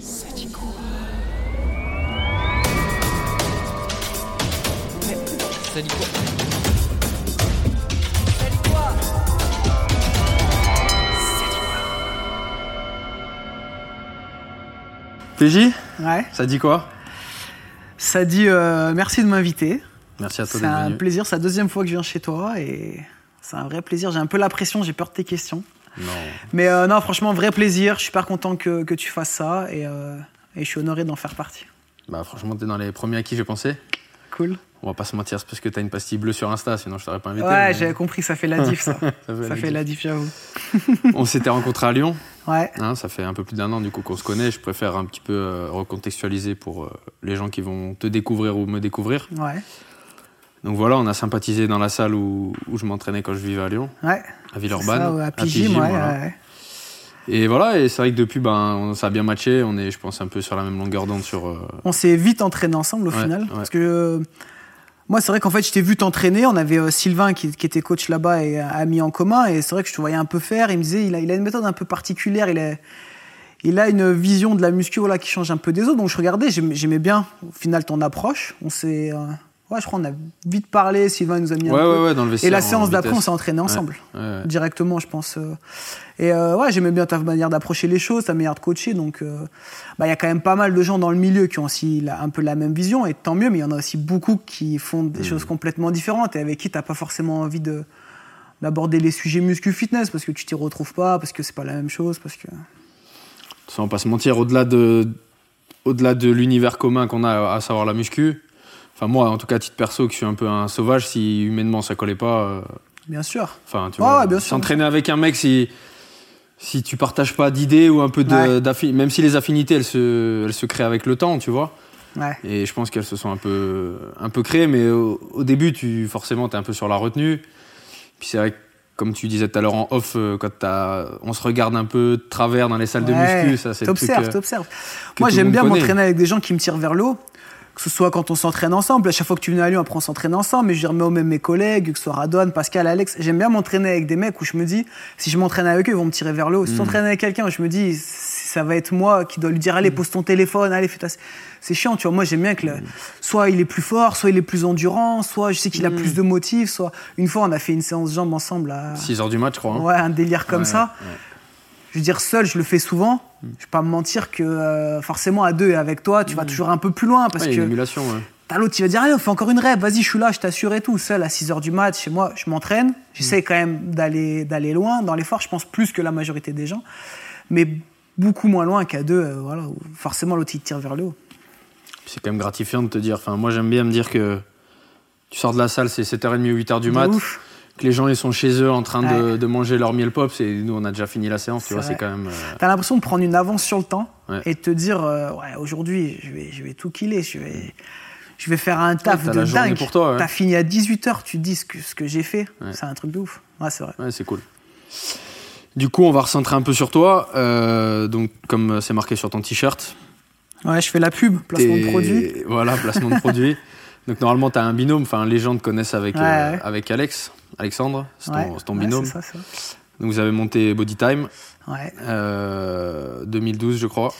Ça dit quoi PJ, Ouais. ça dit quoi? Ça dit euh, merci de m'inviter. Merci à toi C'est un venu. plaisir. C'est la deuxième fois que je viens chez toi et c'est un vrai plaisir. J'ai un peu la pression, j'ai peur de tes questions. Non. Mais euh, non, franchement, vrai plaisir. Je suis super content que, que tu fasses ça et, euh, et je suis honoré d'en faire partie. Bah franchement, t'es dans les premiers à qui j'ai pensé. Cool. On va pas se mentir, c'est parce que t'as une pastille bleue sur Insta, sinon je t'aurais pas invité. Ouais, mais j'avais compris, ça fait la diff, ça. ça fait ça la fait diff. la diff, j'avoue. On s'était rencontrés à Lyon. Ouais, hein, ça fait un peu plus d'un an du coup qu'on se connaît. Je préfère un petit peu euh, recontextualiser pour les gens qui vont te découvrir ou me découvrir. ouais, Donc voilà, on a sympathisé dans la salle où, où je m'entraînais quand je vivais à Lyon, ouais. à Villeurbanne. Ça, ouais, à Pigim, ouais, voilà. Et voilà, et c'est vrai que depuis, ben, on- ça a bien matché. On est, je pense, un peu sur la même longueur d'onde sur. euh, On s'est vite entraîné ensemble au final. Parce que euh, moi, c'est vrai qu'en fait, je t'ai vu t'entraîner. On avait euh, Sylvain qui, qui était coach là-bas et ami en commun. Et c'est vrai que je te voyais un peu faire. Il me disait, il a, il a une méthode un peu particulière. Il a, il a une vision de la muscu voilà, qui change un peu des autres. Donc je regardais, j'aimais j'aimais bien au final ton approche. On s'est. euh, ouais, je crois qu'on a vite parlé. Sylvain nous a mis Ouais, un peu. ouais, ouais, dans le vestiaire. Et la séance d'après, on s'est entraîné ensemble. Ouais, ouais. Directement, je pense. euh. Et euh, ouais, j'aimais bien ta manière d'approcher les choses, ta manière de coacher. Donc, euh, bah, il y a quand même pas mal de gens dans le milieu qui ont aussi un peu la même vision, et tant mieux, mais il y en a aussi beaucoup qui font des Mm. choses complètement différentes et avec qui t'as pas forcément envie de d'aborder les sujets muscu-fitness parce que tu t'y retrouves pas, parce que c'est pas la même chose, parce que. Ça, on va pas se mentir, au-delà de, au-delà de l'univers commun qu'on a, à savoir la muscu, enfin moi, en tout cas, à titre perso, que je suis un peu un sauvage, si humainement ça collait pas, euh, Bien sûr. enfin, tu vois, sûr, s'entraîner avec un mec, si, si tu partages pas d'idées ou un peu de, Ouais. même si les affinités, elles se, elles se créent avec le temps, tu vois, Ouais. et je pense qu'elles se sont un peu, un peu créées, mais au, au début, tu, forcément, t'es un peu sur la retenue, puis c'est vrai que, comme tu disais tout à l'heure en off, euh, quand t'as, on se regarde un peu de travers dans les salles de muscu, ça c'est T'observes, euh, t'observes. Moi, j'aime bien m'entraîner avec des gens qui me tirent vers le haut. Que ce soit quand on s'entraîne ensemble, à chaque fois que tu venais à Lyon, après on s'entraîne ensemble, mais je remets au même mes collègues, que ce soit Radouane, Pascal, Alex. J'aime bien m'entraîner avec des mecs où je me dis, si je m'entraîne avec eux, ils vont me tirer vers le haut. Si Mm. je m'entraîne avec quelqu'un, je me dis, ça va être moi qui dois lui dire, allez, pose ton téléphone, allez, fais ta. C'est chiant, tu vois. Moi, j'aime bien que le- soit il est plus fort, soit il est plus endurant, soit je sais qu'il a Mm. plus de motifs, soit. Une fois, on a fait une séance jambes ensemble à. 6 heures du match, je crois. hein. Ouais, un délire comme Ouais, ça. ouais. Je veux dire, seul, je le fais souvent. Je vais pas me mentir que euh, forcément à deux et avec toi, tu vas toujours un peu plus loin parce Ouais, il que émulation, ouais. t'as l'autre qui va dire allez, on fait encore une rêve, vas-y, je suis là, je t'assure et tout. Seul à 6 heures du match, chez moi, je m'entraîne. J'essaie quand même d'aller d'aller loin dans l'effort. Je pense plus que la majorité des gens, mais beaucoup moins loin qu'à deux. euh, voilà, où forcément l'autre il te tire vers le haut. C'est quand même gratifiant de te dire. Enfin, moi, j'aime bien me dire que tu sors de la salle, c'est 7h30, 8h du mat. ouf. Que les gens, ils sont chez eux en train de, Ouais. de manger leur miel pops et nous, on a déjà fini la séance. Tu C'est vois, c'est quand même. euh, T'as l'impression de prendre une avance sur le temps Ouais. et de te dire euh, ouais aujourd'hui je vais je vais tout killer, je vais je vais faire un taf de la dingue. pour toi. T'as fini à 18h, tu te dis ce que, ce que j'ai fait, c'est un truc de ouf. Ouais, c'est vrai. Ouais, c'est cool. Du coup, on va recentrer un peu sur toi. Euh, donc, comme c'est marqué sur ton t-shirt. Ouais, je fais la pub, placement de produit. Voilà, placement de produit. Donc, normalement, tu as un binôme. Enfin, les gens te connaissent avec, Ouais, euh, ouais. avec Alex. Alexandre, c'est ton, Ouais, ton binôme. ça, ça. Donc, vous avez monté Body Time. Ouais. euh, 2012, je crois.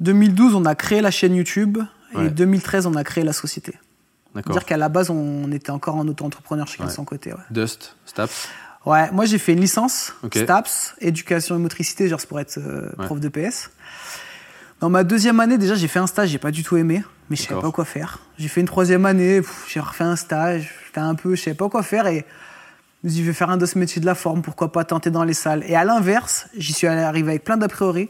2012, on a créé la chaîne YouTube et 2013, on a créé la société. D'accord. dire qu'à la base, on était encore en auto-entrepreneur chacun de son côté. Dust, Staps. Ouais, moi j'ai fait une licence. STAPS, éducation et motricité, genre c'est pour être euh, prof de PS. Dans ma deuxième année, déjà, j'ai fait un stage, j'ai pas du tout aimé, mais je savais pas quoi faire. J'ai fait une troisième année, j'ai refait un stage, j'étais un peu, je savais pas quoi faire et je me suis dit, je vais faire un de ce métier de la forme, pourquoi pas tenter dans les salles. Et à l'inverse, j'y suis arrivé avec plein d'a priori.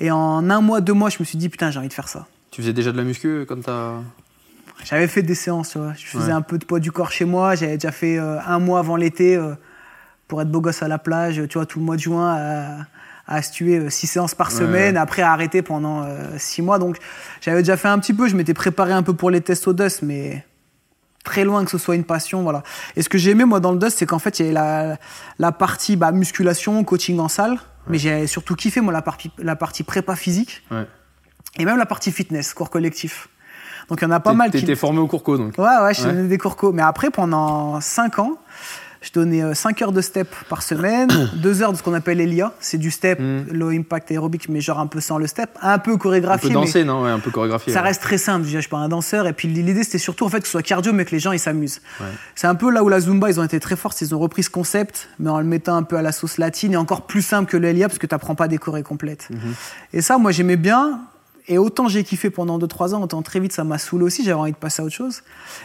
Et en un mois, deux mois, je me suis dit, putain, j'ai envie de faire ça. Tu faisais déjà de la muscu quand t'as. J'avais fait des séances, tu vois. Je faisais Ouais. un peu de poids du corps chez moi. J'avais déjà fait euh, un mois avant l'été euh, pour être beau gosse à la plage, tu vois, tout le mois de juin à, à se tuer euh, six séances par Ouais, semaine, ouais. après à arrêter pendant euh, six mois. Donc j'avais déjà fait un petit peu, je m'étais préparé un peu pour les tests au Dust, mais très loin que ce soit une passion, voilà. Et ce que j'ai aimé moi dans le Dust, c'est qu'en fait il y avait la, la partie bah, musculation, coaching en salle, mais j'ai surtout kiffé moi la partie, la partie prépa physique Ouais. et même la partie fitness, cours collectif. Donc il y en a pas mal qui... T'étais formé au Courco, donc. Ouais, ouais, je Ouais. donnais des cours co. Mais après, pendant 5 ans, Je donnais 5 heures de step par semaine, 2 heures de ce qu'on appelle l'ELIA, c'est du step, Mm. low impact aérobic, mais genre un peu sans le step, un peu Un chorégraphié. peu mais- dansé, non Ouais, un peu chorégraphié. ça ouais. reste très simple, je je suis pas un danseur. Et puis l'idée, c'était surtout en fait que ce soit cardio, mais que les gens ils s'amusent. Ouais. C'est un peu là où la Zumba, ils ont été très forts, ils ont repris ce concept, mais en le mettant un peu à la sauce latine et encore plus simple que le LIA parce que tu n'apprends pas des chorés complètes. Mhm. Et ça, moi, j'aimais bien. Et autant j'ai kiffé pendant 2-3 ans, autant très vite ça m'a saoulé aussi, j'avais envie de passer à autre chose.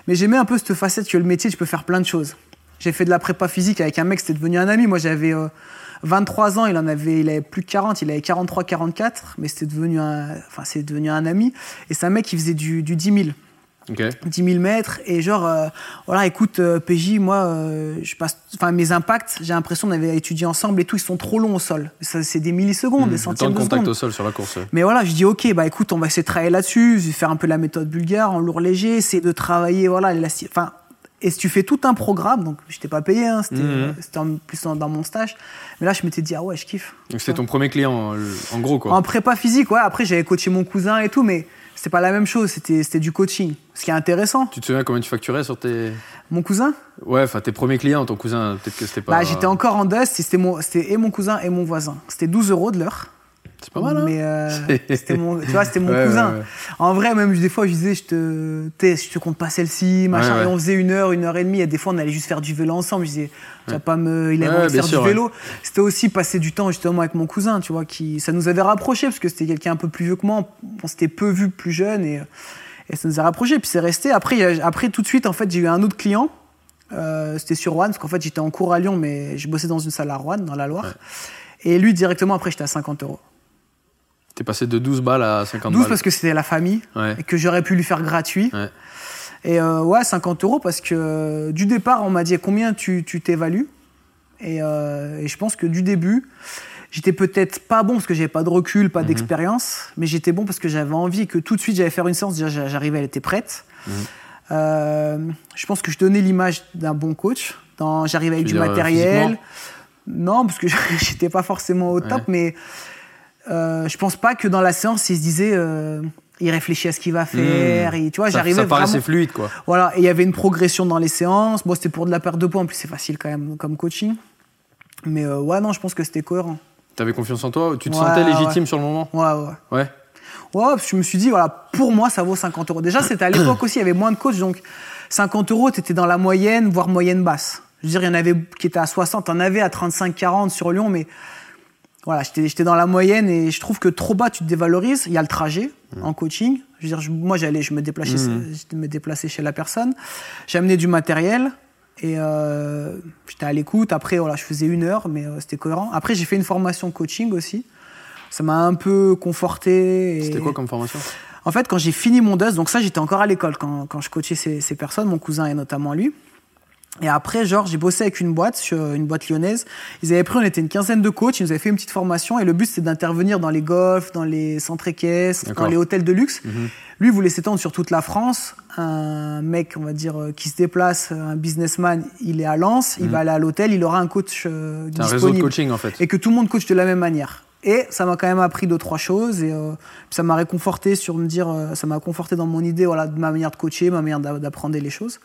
Mais j'aimais un peu cette facette que le métier, tu peux faire plein de choses. J'ai fait de la prépa physique avec un mec, c'était devenu un ami. Moi, j'avais euh, 23 ans, il en avait, il avait plus de 40, il avait 43-44, mais c'était devenu un, enfin, c'est devenu un ami. Et c'est un mec qui faisait du, du 10 000. Ok. 10 000 mètres et genre euh, voilà écoute euh, PJ moi euh, je passe enfin mes impacts j'ai l'impression qu'on avait étudié ensemble et tout ils sont trop longs au sol ça c'est des millisecondes des Le temps centièmes de de contact au sol sur la course. ouais. mais voilà je dis ok bah écoute on va essayer de travailler là-dessus je vais faire un peu la méthode bulgare en lourd léger essayer de travailler voilà enfin et si tu fais tout un programme donc je t'ai pas payé hein, c'était en plus dans mon stage mais là je m'étais dit ah ouais je kiffe Donc c'était ton premier client, euh, en gros, quoi. en prépa physique ouais après j'avais coaché mon cousin et tout mais c'était pas la même chose c'était du coaching ce qui est intéressant Tu te souviens combien tu facturais sur tes. mon cousin? Ouais, enfin tes premiers clients, ton cousin, peut-être que c'était pas. Bah, j'étais encore en dust, c'était mon, c'était et mon cousin et mon voisin. C'était 12 euros de l'heure. C'est pas mal, hein Mais euh, c'était mon, tu vois, c'était mon Ouais, cousin. ouais, ouais. En vrai, même des fois, je disais, je te, je te compte pas celle-ci, machin. Et on faisait une heure, une heure et demie. Et des fois, on allait juste faire du vélo ensemble. Je disais, tu vas pas me, il Ouais, envie de faire sûr, du vélo. C'était aussi passer du temps justement avec mon cousin, tu vois, qui, ça nous avait rapprochés parce que c'était quelqu'un un peu plus vieux que moi. On s'était peu vu plus jeune et, et ça nous a rapprochés. Puis c'est resté. Après, a- après tout de suite, en fait, j'ai eu un autre client. Euh, c'était sur Rouen, parce qu'en fait, j'étais en cours à Lyon, mais je bossais dans une salle à Rouen, dans la Loire. Et lui, directement, après, j'étais à 50 euros. T'es passé de 12 balles à 50 12 balles. parce que c'était la famille Ouais. et que j'aurais pu lui faire gratuit. Ouais. Et euh, ouais, 50 euros parce que euh, du départ, on m'a dit combien tu tu t'évalues? Et, euh, et je pense que du début, j'étais peut-être pas bon parce que j'avais pas de recul, Mhm. pas d'expérience, mais j'étais bon parce que j'avais envie et que tout de suite j'allais faire une séance. Déjà, j'a- j'arrivais, elle était prête. Mhm. Je pense que je donnais l'image d'un bon coach. J'arrivais avec Tu du matériel. Non, parce que j'étais pas forcément au top, Ouais. mais euh, je pense pas que dans la séance, il se disait, euh, il réfléchit à ce qu'il va faire. Et, tu vois, Hmm. Ça- j'arrivais Ça paraissait vraiment. fluide, quoi. Voilà, et il y avait une progression dans les séances. Bon, c'était pour de la perte de poids, en plus c'est facile quand même comme coaching. Mais euh, ouais, non, je pense que c'était cohérent. T'avais confiance en toi? Tu te Ouais, sentais ouais. légitime sur le moment? Ouais, ouais. Ouais. Ouais, parce que je me suis dit, voilà, pour moi, ça vaut 50 euros. Déjà, c'était à l'époque aussi, il y avait moins de coachs, donc 50 euros, t'étais dans la moyenne, voire moyenne basse. Je veux dire, il y en avait qui étaient à 60, t'en avais à 35-40 sur Lyon, mais voilà, j'étais dans la moyenne et je trouve que trop bas, tu te dévalorises. Il y a le trajet en coaching. Je veux dire, je- moi, j'allais, je me déplaçais, je me déplaçais chez la personne. J'amenais du matériel et euh, j'étais à l'écoute. Après, voilà, je faisais une heure, mais euh, c'était cohérent. Après, j'ai fait une formation coaching aussi. Ça m'a un peu conforté. et- C'était quoi comme formation? En fait, quand j'ai fini mon DUS, donc ça, j'étais encore à l'école quand, quand je coachais ces, ces personnes, mon cousin et notamment lui. Et après, genre, j'ai bossé avec une boîte, sur une boîte lyonnaise. Ils avaient pris, on était une quinzaine de coachs, ils nous avaient fait une petite formation et le but, c'était d'intervenir dans les golfs, dans les centres équestres, dans les hôtels de luxe. Mhm. Lui voulait s'étendre sur toute la France. Un mec, on va dire, euh, qui se déplace, un businessman, il est à Lens, il va aller à l'hôtel, il aura un coach euh, C'est un réseau de disponible coaching, en fait. et que tout le monde coach de la même manière. Et ça m'a quand même appris deux trois choses et euh, ça m'a réconforté sur me dire, euh, ça m'a conforté dans mon idée voilà de ma manière de coacher, ma manière d'a- d'apprendre les choses.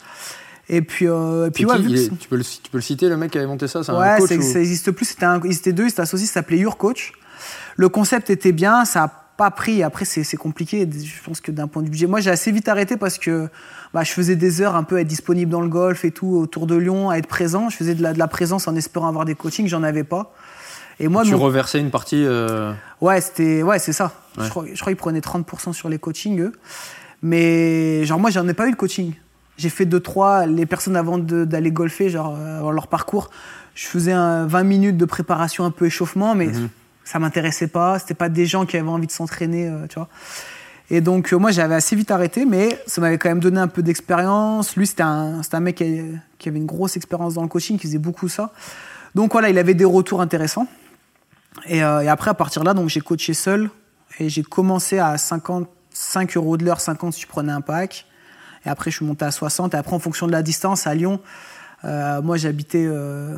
Et puis euh, et puis ouais, qui est- tu, peux le, tu peux le citer, le mec qui avait monté ça C'est un Ouais, coach c'est- ou- ça existe plus. C'était un, ils étaient deux, ils étaient associés, ça s'appelait Your Coach. Le concept était bien, ça a pas pris. Après, c'est compliqué. Je pense que d'un point de vue budget, moi, j'ai assez vite arrêté parce que bah, je faisais des heures un peu à être disponible dans le golf et tout autour de Lyon, à être présent. Je faisais de la, de la présence en espérant avoir des coachings, j'en avais pas. Et moi, Tu mon- reversais une partie. euh, Ouais, c'était, ouais, c'est ça. Ouais. Je crois, je crois qu'ils prenaient 30% sur les coachings, eux. Mais, genre, moi, j'en ai pas eu de coaching. J'ai fait deux, trois, les personnes avant d'aller golfer, genre, euh, avant leur parcours, je faisais un 20 minutes de préparation un peu échauffement, mais Mhm. ça m'intéressait pas. C'était pas des gens qui avaient envie de s'entraîner, euh, tu vois. Et donc, euh, moi, j'avais assez vite arrêté, mais ça m'avait quand même donné un peu d'expérience. Lui, c'était un, c'était un mec qui, qui avait une grosse expérience dans le coaching, qui faisait beaucoup ça. Donc, voilà, il avait des retours intéressants. Et, euh, et après, à partir de là, donc j'ai coaché seul et j'ai commencé à 55 euros de l'heure, 50 si tu prenais un pack. Et après, je suis monté à 60. Et après, en fonction de la distance, à Lyon, euh, moi j'habitais, euh,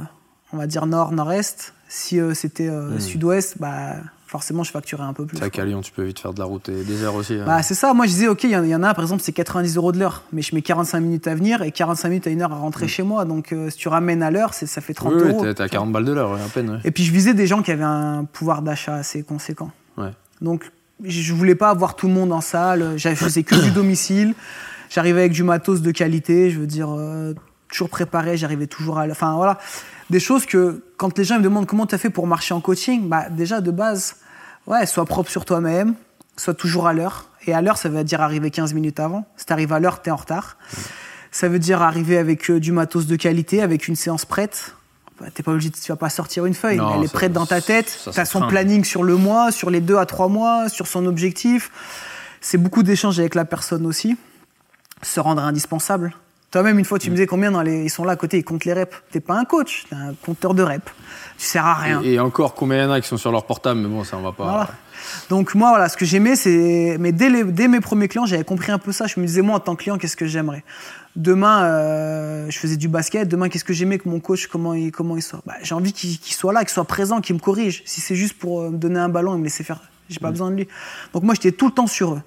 on va dire nord, nord-est. Si euh, c'était Hmm. sud-ouest, bah, forcément, je facturais un peu plus. C'est vrai qu'à Lyon, tu peux vite faire de la route et des heures aussi. hein. Bah, c'est ça. Moi, je disais, OK, il y, en- il y en a, par exemple, c'est 90 euros de l'heure. Mais je mets 45 minutes à venir et 45 minutes à une heure à rentrer chez moi. Donc, si tu ramènes à l'heure, ça fait 30 oui, oui, euros. t'es à 40 balles de l'heure, à peine. ouais. Et puis, je visais des gens qui avaient un pouvoir d'achat assez conséquent. Ouais. Donc, je voulais pas avoir tout le monde en salle. Je faisais que du domicile. J'arrivais avec du matos de qualité. Je veux dire, euh, toujours préparé. J'arrivais toujours à. Enfin, voilà. Des choses que, quand les gens me demandent comment tu as fait pour marcher en coaching, bah, déjà, de base, ouais, sois propre sur toi-même. Sois toujours à l'heure. Et à l'heure, ça veut dire arriver 15 minutes avant. Si tu arrives à l'heure, tu es en retard. Ça veut dire arriver avec euh, du matos de qualité, avec une séance prête. Bah, t'es pas obligé, de- tu vas pas sortir une feuille, Non, elle est prête dans ta tête. ça, Tu ça as son craint. planning sur le mois, sur les deux à trois mois, sur son objectif. C'est beaucoup d'échanges avec la personne aussi. Se rendre indispensable. Toi-même, une fois, tu me disais combien dans les... ils sont là à côté, ils comptent les reps. T'es pas un coach, t'es un compteur de reps. Tu sers à rien. Et, et encore, combien il y en a qui sont sur leur portable, mais bon, ça, on va pas. Voilà. Donc moi, voilà, ce que j'aimais, c'est... Mais dès, les- dès mes premiers clients, j'avais compris un peu ça. Je me disais, moi, en tant que client, qu'est-ce que j'aimerais? Demain, euh, je faisais du basket. Demain, qu'est-ce que j'aimais que mon coach, comment il, comment il soit? Bah, J'ai envie qu'il qu'il soit là, qu'il soit présent, qu'il me corrige. Si c'est juste pour euh, me donner un ballon et me laisser faire, j'ai pas besoin de lui. Donc moi, j'étais tout le temps sur eux.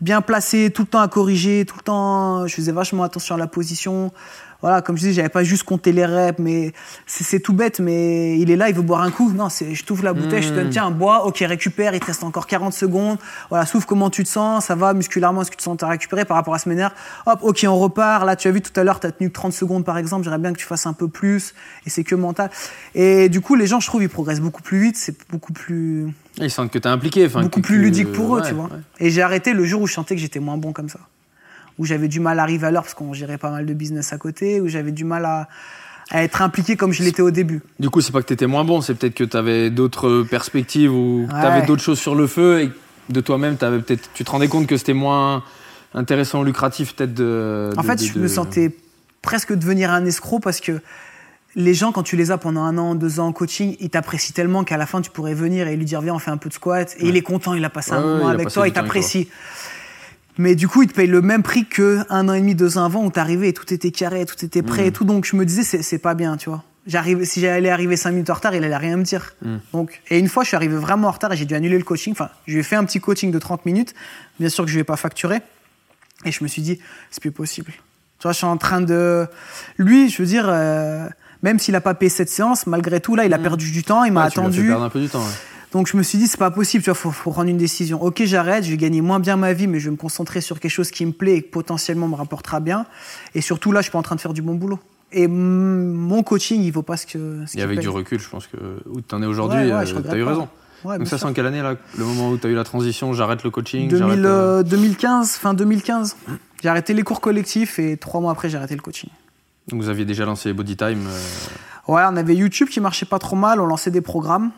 Bien placé, tout le temps à corriger, tout le temps... Je faisais vachement attention à la position. Voilà, comme je disais, j'avais pas juste compté les reps, mais c'est tout bête, mais il est là, il veut boire un coup. Non, c'est je t'ouvre la bouteille, je te donne, tiens, bois, ok, récupère, il te reste encore 40 secondes. Voilà, souffle comment tu te sens, ça va musculairement, est-ce que tu te sens à récupérer par rapport à ce manière Hop, ok, on repart. Là, tu as vu tout à l'heure, tu as tenu que 30 secondes par exemple, j'aimerais bien que tu fasses un peu plus, et c'est que mental. Et du coup, les gens, je trouve, ils progressent beaucoup plus vite, c'est beaucoup plus, Ils sentent que t'es impliqué. enfin, beaucoup que- plus que- ludique pour eux, ouais, tu vois. ouais. Et j'ai arrêté le jour où je sentais que j'étais moins bon comme ça. Où j'avais du mal à arriver à l'heure parce qu'on gérait pas mal de business à côté, où j'avais du mal à, à être impliqué comme je l'étais au début. Du coup, c'est pas que t'étais moins bon, c'est peut-être que t'avais d'autres perspectives ou que t'avais d'autres choses sur le feu et de toi-même, t'avais peut-être, tu te rendais compte que c'était moins intéressant, lucratif, peut-être de. En de- fait, de- je de- me sentais presque devenir un escroc parce que les gens, quand tu les as pendant un an, deux ans en coaching, ils t'apprécient tellement qu'à la fin, tu pourrais venir et lui dire Viens, on fait un peu de squat. Et il est content, il a passé un Ouais, moment avec toi, il t'apprécie. Mais du coup, il te paye le même prix que un an et demi, deux ans avant où t'arrivais et tout était carré, tout était prêt Mm. et tout. Donc je me disais, c'est pas bien, tu vois. J'arrive, si j'allais arriver cinq minutes en retard, il allait rien me dire. Mm. Donc, et une fois, je suis arrivé vraiment en retard et j'ai dû annuler le coaching. Enfin, je lui ai fait un petit coaching de 30 minutes. Bien sûr que je lui ai pas facturé. Et je me suis dit, c'est plus possible. Tu vois, je suis en train de. Lui, je veux dire, euh, même s'il a pas payé cette séance, malgré tout, là, il a perdu du temps, il m'a Mm. Ouais, tu lui as fait attendu. perdre un peu du temps. ouais. Donc je me suis dit, c'est pas possible, tu vois, faut, faut prendre une décision. Ok, j'arrête, je vais gagner moins bien ma vie, mais je vais me concentrer sur quelque chose qui me plaît et qui potentiellement me rapportera bien. Et surtout, là, je suis pas en train de faire du bon boulot. Et mon coaching, il vaut pas ce que. Ce Et avec paye. du recul, je pense que où t'en es aujourd'hui, Ouais, ouais, euh, regrette t'as eu pas. raison. Ouais, Donc ça, c'est en quelle année là Le moment où t'as eu la transition, j'arrête le coaching, 2000, j'arrête. euh, euh, 2015, fin 2015. J'ai arrêté les cours collectifs et trois mois après, j'ai arrêté le coaching. Donc vous aviez déjà lancé Body Time. euh, Ouais, on avait YouTube qui marchait pas trop mal, on lançait des programmes.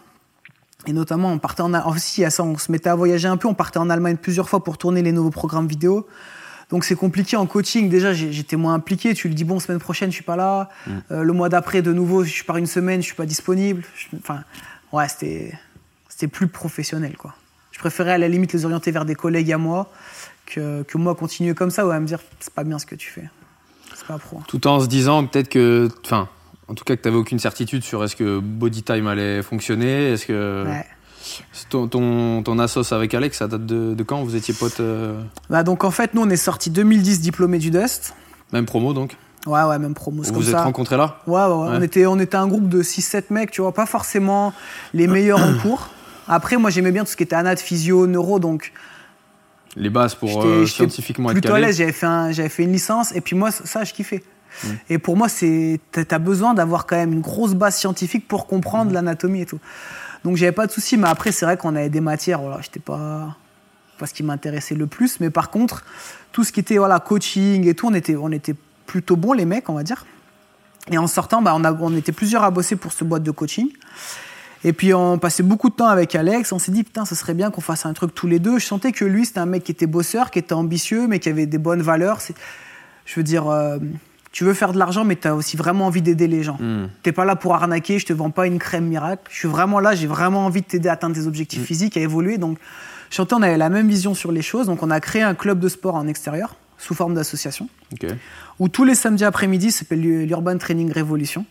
Et notamment, on partait en aussi à ça, on se mettait à voyager un peu, on partait en Allemagne plusieurs fois pour tourner les nouveaux programmes vidéo. Donc c'est compliqué en coaching. Déjà, j'étais moins impliqué. Tu le dis, bon, semaine prochaine, je suis pas là. Euh, le mois d'après, de nouveau, je pars une semaine, je suis pas disponible. Je- Enfin, ouais, c'était c'était plus professionnel, quoi. Je préférais à la limite les orienter vers des collègues à moi que, que moi continuer comme ça ou à me dire, c'est pas bien ce que tu fais. C'est pas pro. tout en se disant peut-être que, enfin, en tout cas que t'avais aucune certitude sur est-ce que Body Time allait fonctionner, est-ce que Ouais. ton, ton ton assos avec Alex, ça date de, de quand Vous étiez potes, euh, Bah, donc en fait, nous, on est sorti 2010 diplômé du Dust. même promo donc. Ouais, ouais, même promo, Vous comme vous êtes ça. rencontrés là? Ouais, ouais, ouais. Ouais. On, était, on était un groupe de 6-7 mecs, tu vois, pas forcément les meilleurs en cours. Après, moi, j'aimais bien tout ce qui était anat, physio, neuro, donc Les bases pour euh, scientifiquement être plutôt à calé. l'aise. J'avais fait, un- j'avais fait une licence, et puis moi, ça, je kiffais. Et pour moi, t'as t'as besoin d'avoir quand même une grosse base scientifique pour comprendre l'anatomie et tout. Donc, j'avais pas de souci, mais après, c'est vrai qu'on avait des matières, voilà, j'étais pas, pas ce qui m'intéressait le plus. Mais par contre, tout ce qui était voilà, coaching et tout, on était, on était plutôt bons, les mecs, on va dire. Et en sortant, bah, on, a, on était plusieurs à bosser pour ce boîte de coaching. Et puis on passait beaucoup de temps avec Alex. On s'est dit, putain, ce serait bien qu'on fasse un truc tous les deux. Je sentais que lui, c'était un mec qui était bosseur, qui était ambitieux, mais qui avait des bonnes valeurs. Je veux dire, euh, tu veux faire de l'argent, mais tu as aussi vraiment envie d'aider les gens. Hmm. T'es pas là pour arnaquer, je te vends pas une crème miracle. Je suis vraiment là, j'ai vraiment envie de t'aider à atteindre tes objectifs physiques, à évoluer. Donc, sentais on avait la même vision sur les choses. Donc, on a créé un club de sport en extérieur, sous forme d'association Ok. où tous les samedis après-midi, ça s'appelle l'Urban Training Revolution.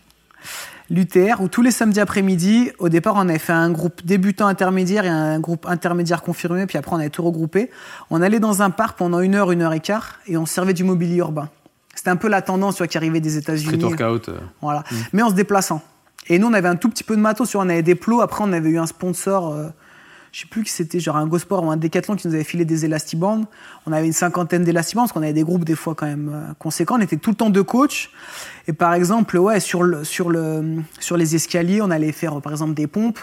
l'UTR, où tous les samedis après-midi, au départ, on avait fait un groupe débutant intermédiaire et un groupe intermédiaire confirmé, puis après, on avait tout regroupé. On allait dans un parc pendant une heure, une heure et quart, et on servait du mobilier urbain. C'était un peu la tendance tu vois, qui arrivait des États-Unis. Workout. euh. Voilà. Mais en se déplaçant. Et nous, on avait un tout petit peu de matos. On avait des plots. Après, on avait eu un sponsor. euh, je sais plus qui c'était, genre un Gosport ou un Decathlon qui nous avait filé des élastibandes. On avait une cinquantaine d'élastibandes parce qu'on avait des groupes des fois quand même euh, conséquents. On était tout le temps deux coachs. Et par exemple, ouais, sur, le, sur, le, sur les escaliers, on allait faire euh, par exemple des pompes.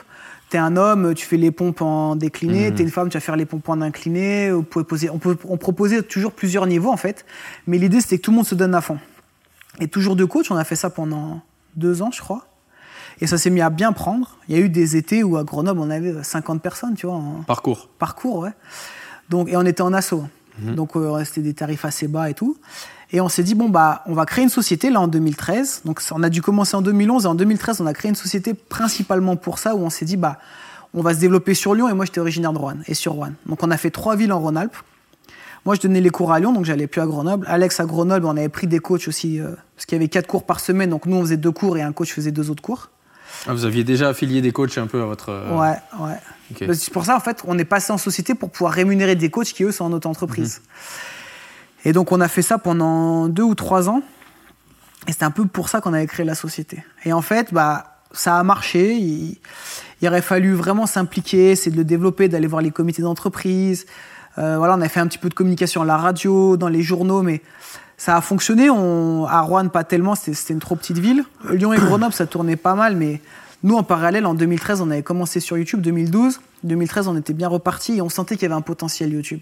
T'es un homme, tu fais les pompes en décliné. T'es une femme, tu vas faire les pompes en incliné. On, pouvait poser, on, peut- on proposait toujours plusieurs niveaux en fait. Mais l'idée c'était que tout le monde se donne à fond. Et toujours deux coachs, on a fait ça pendant deux ans, je crois. Et ça s'est mis à bien prendre. Il y a eu des étés où à Grenoble, on avait 50 personnes, tu vois, en Parcours. parcours, ouais. Donc, et on était en assaut. Donc, euh, c'était des tarifs assez bas et tout. Et on s'est dit, bon, bah, on va créer une société, là, en 2013. Donc, on a dû commencer en 2011. Et en 2013, on a créé une société principalement pour ça, où on s'est dit, bah, on va se développer sur Lyon. Et moi, j'étais originaire de Rouen et sur Rouen. Donc, on a fait trois villes en Rhône-Alpes. Moi, je donnais les cours à Lyon, donc j'allais plus à Grenoble. Alex à Grenoble, on avait pris des coachs aussi, euh, parce qu'il y avait quatre cours par semaine. Donc, nous, on faisait deux cours et un coach faisait deux autres cours. Ah, vous aviez déjà affilié des coachs un peu à votre. euh, Ouais, ouais. ok. Bah, C'est pour ça, en fait, on est passé en société pour pouvoir rémunérer des coachs qui, eux, sont en auto-entreprise. Et donc, on a fait ça pendant deux ou trois ans. Et c'était un peu pour ça qu'on avait créé la société. Et en fait, bah, ça a marché. Il, il aurait fallu vraiment s'impliquer, c'est de le développer, d'aller voir les comités d'entreprise. Euh, voilà, on a fait un petit peu de communication à la radio, dans les journaux, mais ça a fonctionné. On, à Rouen, pas tellement, c'était c'était une trop petite ville. Lyon et Grenoble, ça tournait pas mal, mais nous, en parallèle, en 2013, on avait commencé sur YouTube. 2012, 2013, on était bien reparti et on sentait qu'il y avait un potentiel YouTube.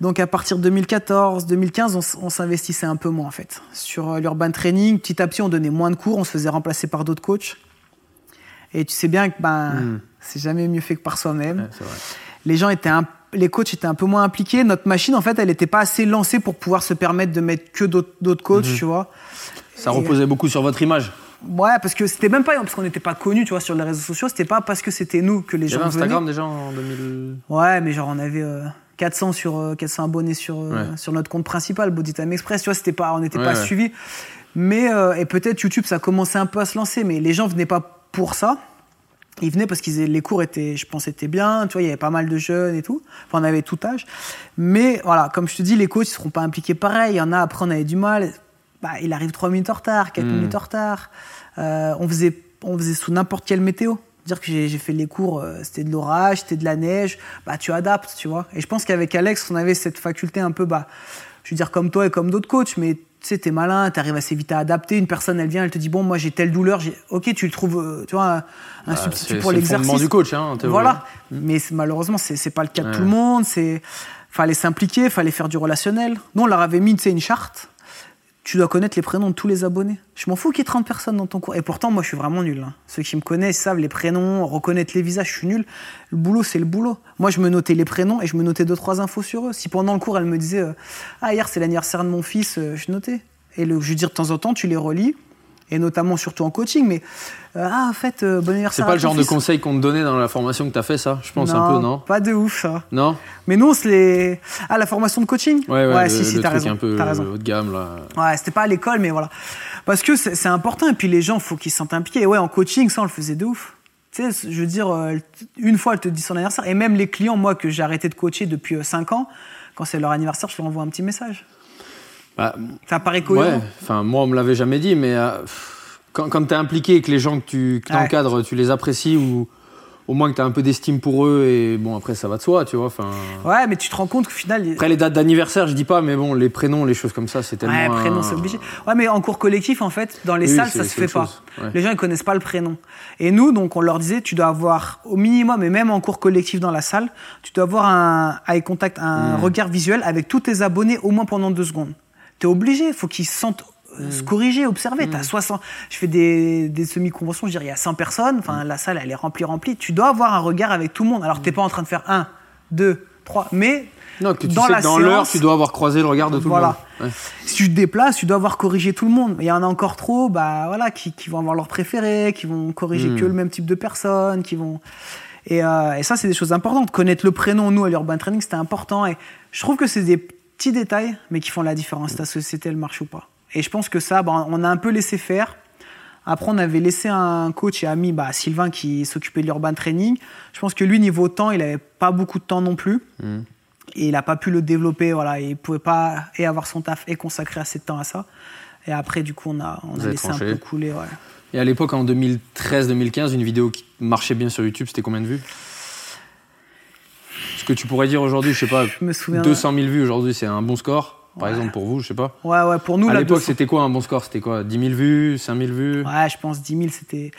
Donc à partir de 2014, 2015, on, s'investissait un peu moins en fait sur euh, l'urban training. Petit à petit, on donnait moins de cours, on se faisait remplacer par d'autres coachs. Et tu sais bien que ben c'est jamais mieux fait que par soi-même. Ouais. Les gens étaient un- les coachs étaient un peu moins impliqués. Notre machine, en fait, elle n'était pas assez lancée pour pouvoir se permettre de mettre que d'autres coachs, tu vois. Ça Et- reposait beaucoup sur votre image. Ouais, parce que c'était même pas parce qu'on n'était pas connus, tu vois, sur les réseaux sociaux. C'était pas parce que c'était nous que les Il y gens avait venaient. Instagram déjà en 2000. Ouais, mais genre on avait euh, 400 sur euh, 400 abonnés sur euh, Ouais. sur notre compte principal, Body Time Express. Tu vois, c'était pas, on n'était Ouais, pas ouais. suivis. Mais euh, et peut-être YouTube, ça commençait un peu à se lancer, mais les gens venaient pas pour ça. Ils venaient parce qu'ils les cours étaient, je pense, étaient bien. Tu vois, il y avait pas mal de jeunes et tout. Enfin, on avait tout âge. Mais voilà, comme je te dis, les coachs ils seront pas impliqués pareil. Il y en a après, on avait du mal. Bah, il arrive 3 minutes en retard, 4 minutes en retard. Euh, on faisait, on faisait sous n'importe quelle météo. Dire que j'ai fait les cours, euh, c'était de l'orage, c'était de la neige, bah tu adaptes, tu vois. Et je pense qu'avec Alex, on avait cette faculté un peu, bah, je veux dire comme toi et comme d'autres coachs, mais tu sais, t'es malin, t'arrives assez vite à adapter. Une personne, elle vient, elle te dit bon, moi j'ai telle douleur, ok, tu le trouves, euh, tu vois, un, Bah, substitut c'est- pour c'est l'exercice. du coach, hein. Voilà. Mais c'est- malheureusement, c'est c'est pas le cas de tout le monde. C'est fallait s'impliquer, fallait faire du relationnel. Nous, on leur avait mis, tu sais, une charte. Tu dois connaître les prénoms de tous les abonnés. Je m'en fous qu'il y ait 30 personnes dans ton cours. Et pourtant, moi, je suis vraiment nul. hein. Ceux qui me connaissent savent les prénoms, reconnaître les visages, je suis nul. Le boulot, c'est le boulot. Moi, je me notais les prénoms et je me notais deux, trois infos sur eux. Si pendant le cours, elle me disait euh, Ah, hier, c'est l'anniversaire de mon fils, euh, je notais. Et le, je veux dire, de temps en temps, tu les relis. Et notamment, surtout en coaching. Mais, euh, ah, en fait, euh, bon C'est anniversaire pas à le genre de conseil qu'on te donnait dans la formation que t'as fait, ça? Je pense un peu, non? Pas de ouf, ça. Non? Mais nous, on se les. Ah, la formation de coaching? Ouais, ouais, le, si, si, le t'as raison. un peu raison. haut de gamme, là. Ouais, c'était pas à l'école, mais voilà. Parce que c'est c'est important, et puis les gens, faut qu'ils se sentent impliqués. Et ouais, en coaching, ça, on le faisait de ouf. Tu sais, je veux dire, euh, une fois, elle te dit son anniversaire, et même les clients, moi, que j'ai arrêté de coacher depuis 5 ans, quand c'est leur anniversaire, je leur envoie un petit message. Bah, Ça paraît cohérent. ouais, enfin, moi, on me l'avait jamais dit, mais euh, quand, quand t'es impliqué et que les gens que tu que Ouais. encadres, tu les apprécies ou au moins que t'as un peu d'estime pour eux, et bon, après, ça va de soi, tu vois. Enfin. Ouais, mais tu te rends compte qu'au final. Après, les dates d'anniversaire, je dis pas, mais bon, les prénoms, les choses comme ça, c'est tellement. Ouais, prénom, un- c'est obligé. Ouais, mais en cours collectif, en fait, dans les Oui, salles, ça se fait pas. ouais. Les gens, ils connaissent pas le prénom. Et nous, donc, on leur disait, tu dois avoir, au minimum, et même en cours collectif dans la salle, tu dois avoir un eye contact, Hmm. un regard visuel avec tous tes abonnés au moins pendant deux secondes. T'es obligé, faut qu'ils se sentent euh, se corriger, observer. T'as 60, je fais des, des semi-conventions, je dirais, il y a 100 personnes, enfin, Hmm. la salle, elle est remplie, remplie. Tu dois avoir un regard avec tout le monde. Alors, t'es pas en train de faire un, deux, trois, mais Non, que tu dans sais la que dans l'heure, tu dois avoir croisé le regard de tout Voilà. le monde. Ouais. si tu te déplaces, tu dois avoir corrigé tout le monde. Il y en a encore trop, bah voilà, qui, qui vont avoir leur préféré, qui vont corriger que le même type de personnes, qui vont. Et, euh, et ça, c'est des choses importantes. Connaître le prénom, nous, à l'Urban Training, c'était important. Et je trouve que c'est des petits détails, mais qui font la différence. Ta société, elle marche ou pas. Et je pense que ça, bah, on a un peu laissé faire. Après, on avait laissé un coach et ami, bah, Sylvain, qui s'occupait de l'urban training. Je pense que lui, niveau temps, il avait pas beaucoup de temps non plus. Mhm. Et il n'a pas pu le développer, voilà. Il pouvait pas et avoir son taf et consacrer assez de temps à ça. Et après, du coup, on a, on a laissé un peu couler, ouais. Et à l'époque, en 2013-2015, une vidéo qui marchait bien sur YouTube, c'était combien de vues? Que tu pourrais dire aujourd'hui, je sais pas, Je me souviens. 200 000 vues aujourd'hui, c'est un bon score, par Ouais. exemple pour vous, je sais pas. Ouais, ouais, pour nous, à l'époque, 200. c'était quoi un bon score? C'était quoi? 10 000 vues 5 000 vues? Ouais, je pense 10 000, c'était.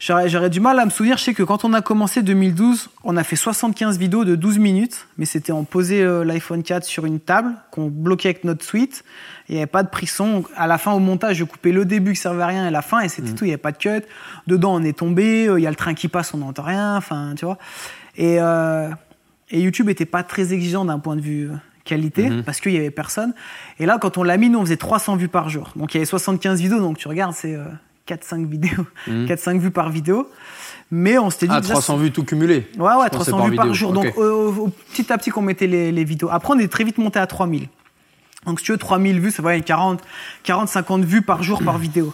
J'aurais j'aurais du mal à me souvenir. Je sais que quand on a commencé 2012, on a fait 75 vidéos de 12 minutes, mais c'était on posait euh, l'iPhone 4 sur une table qu'on bloquait avec notre suite. Il n'y avait pas de prise son. À la fin, au montage, je coupais le début qui servait à rien et la fin, et c'était tout. Il n'y avait pas de cut. Dedans, on est tombé. euh, Il y a le train qui passe, on n'entend rien. Enfin, tu vois. Et, euh, et YouTube était pas très exigeant d'un point de vue euh, qualité Mhm. parce qu'il y avait personne. Et là, quand on l'a mis, nous, on faisait 300 vues par jour. Donc il y avait 75 vidéos. Donc tu regardes, c'est euh, 4-5 vidéos, Mhm. 4-5 vues par vidéo. Mais on s'était dit Ah, déjà, 300 vues tout cumulé Ouais, ouais, pensais 300 par vues par jour. Donc, petit à petit qu'on mettait les, les vidéos. Après, on est très vite monté à 3000. Donc, si tu veux, 3000 vues, ça va être 40, 40, 50 vues par jour par vidéo.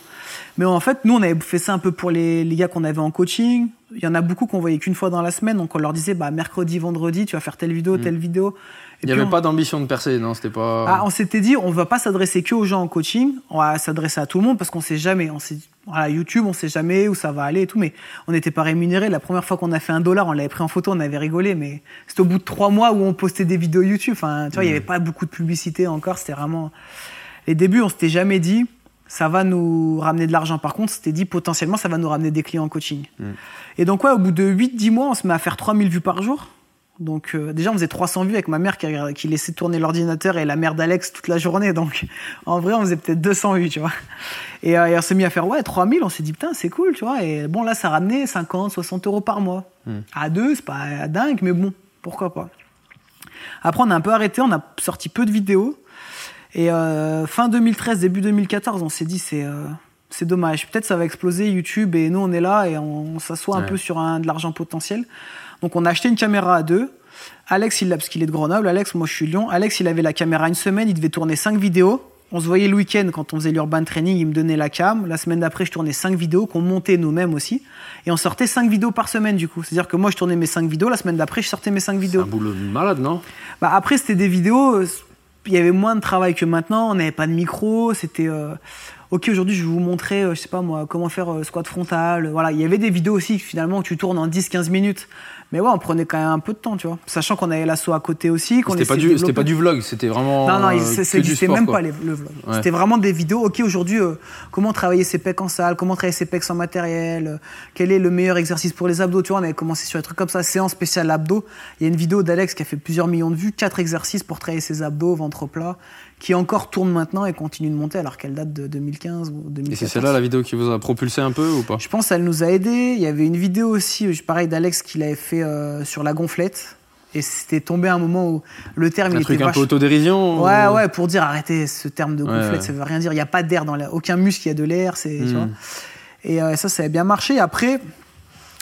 Mais en fait, nous, on avait fait ça un peu pour les, les gars qu'on avait en coaching. Il y en a beaucoup qu'on voyait qu'une fois dans la semaine. Donc, on leur disait, bah, mercredi, vendredi, tu vas faire telle vidéo, telle vidéo. Et Il n'y avait on- pas d'ambition de percer, non C'était pas. ah, on s'était dit, on va pas s'adresser que aux gens en coaching, on va s'adresser à tout le monde parce qu'on sait jamais. On sait, voilà, YouTube, on sait jamais où ça va aller et tout, mais on n'était pas rémunéré. La première fois qu'on a fait un dollar, on l'avait pris en photo, on avait rigolé, mais c'était au bout de trois mois où on postait des vidéos YouTube. Enfin, tu vois, il y avait pas beaucoup de publicité encore. C'était vraiment les débuts. On s'était jamais dit, ça va nous ramener de l'argent. Par contre, c'était dit potentiellement, ça va nous ramener des clients en coaching. Et donc, ouais, au bout de 8-10 mois, on se met à faire 3000 vues par jour. Donc, euh, déjà, on faisait 300 vues avec ma mère qui, qui laissait tourner l'ordinateur et la mère d'Alex toute la journée. Donc, en vrai, on faisait peut-être 200 vues, tu vois. Et, euh, et on s'est mis à faire, ouais, 3000. On s'est dit, putain, c'est cool, tu vois. Et bon, là, ça ramenait 50, 60 euros par mois. À deux, c'est pas dingue, mais bon, pourquoi pas. Après, on a un peu arrêté, on a sorti peu de vidéos. Et euh, fin 2013, début 2014, on s'est dit, c'est. euh, c'est dommage. Peut-être ça va exploser YouTube et nous on est là et on, s'assoit un peu sur un, de l'argent potentiel. Donc on a acheté une caméra à deux. Alex il l'a parce qu'il est de Grenoble. Alex, moi je suis de Lyon. Alex il avait la caméra une semaine, il devait tourner cinq vidéos. On se voyait le week-end quand on faisait l'urban training, il me donnait la cam. La semaine d'après, je tournais cinq vidéos qu'on montait nous-mêmes aussi. Et on sortait cinq vidéos par semaine du coup. C'est-à-dire que moi je tournais mes cinq vidéos, la semaine d'après je sortais mes cinq C'est vidéos. un boulot de malade, non? Bah après, c'était des vidéos, euh, il y avait moins de travail que maintenant, on n'avait pas de micro, c'était... euh, ok, aujourd'hui, je vais vous montrer, euh, je sais pas moi, comment faire euh, squat frontal. Voilà, il y avait des vidéos aussi, finalement, où tu tournes en 10-15 minutes. Mais ouais, on prenait quand même un peu de temps, tu vois. Sachant qu'on avait l'assaut à côté aussi, qu'on C'était pas, du, pas du vlog, c'était vraiment. Non, non, euh, c'était même quoi. pas les- le vlog. Ouais. C'était vraiment des vidéos. Ok, aujourd'hui, euh, comment travailler ses pecs en salle, comment travailler ses pecs sans matériel, euh, quel est le meilleur exercice pour les abdos. Tu vois, on avait commencé sur des trucs comme ça, séance spéciale abdos. Il y a une vidéo d'Alex qui a fait plusieurs millions de vues, quatre exercices pour travailler ses abdos, ventre plat, qui encore tourne maintenant et continue de monter alors qu'elle date de 2015 ou Et 2014. c'est celle-là la vidéo qui vous a propulsé un peu ou pas? Je pense qu'elle nous a aidés. Il y avait une vidéo aussi, euh, pareil, d'Alex qu'il avait fait euh, sur la gonflette. Et c'était tombé à un moment où le terme Un il truc était un vache- peu autodérision Ouais, ou- ouais, pour dire arrêtez ce terme de gonflette, ouais. ça veut rien dire. Il n'y a pas d'air dans la... aucun muscle, il y a de l'air, c'est, Mm. vois. Et euh, ça, ça a bien marché. Après,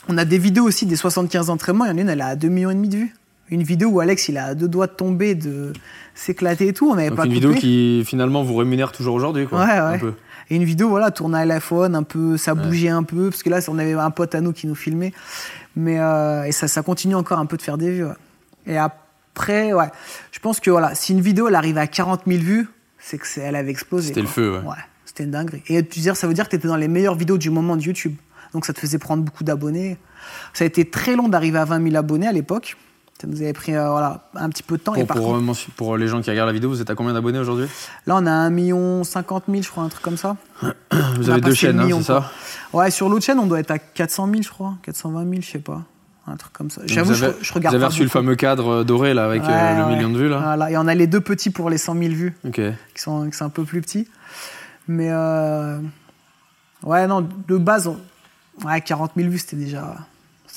on a des vidéos aussi des 75 entraînements. Il y en a une, elle a 2,5 millions et demi de vues. Une vidéo où Alex, il a deux doigts de tomber, de s'éclater et tout. On n'avait Donc pas une coupé. vidéo qui finalement vous rémunère toujours aujourd'hui, quoi. Ouais, un ouais. peu. Et une vidéo, voilà, tournée à l'iPhone, un peu, ça bougeait un peu, parce que là, on avait un pote à nous qui nous filmait. Mais, euh, et ça, ça continue encore un peu de faire des vues. ouais. Et après, ouais, je pense que voilà, si une vidéo, elle arrive à 40 000 vues, c'est que c'est, elle avait explosé. C'était le feu, ouais. c'était une dinguerie. Et tu dire, ça veut dire que tu étais dans les meilleures vidéos du moment de YouTube. Donc ça te faisait prendre beaucoup d'abonnés. Ça a été très long d'arriver à 20 000 abonnés à l'époque. Ça nous avait pris euh, voilà, un petit peu de temps. et Pour, par pour, contre, euh, pour les gens qui regardent la vidéo, vous êtes à combien d'abonnés aujourd'hui? Là, on a 1 million 50 000, je crois, un truc comme ça. Vous On avez deux chaînes, hein, c'est ça? Ouais, sur l'autre chaîne, on doit être à 400 000, je crois. 420 000, je sais pas. Un truc comme ça. J'avoue, je, je regarde Vous avez reçu le fameux cadre euh, doré là avec euh, le ouais. million de vues là Voilà. Et on a les deux petits pour les 100 000 vues, qui sont, qui sont un peu plus petits. Mais euh, ouais, non, de base, on- ouais, 40 000 vues, c'était déjà.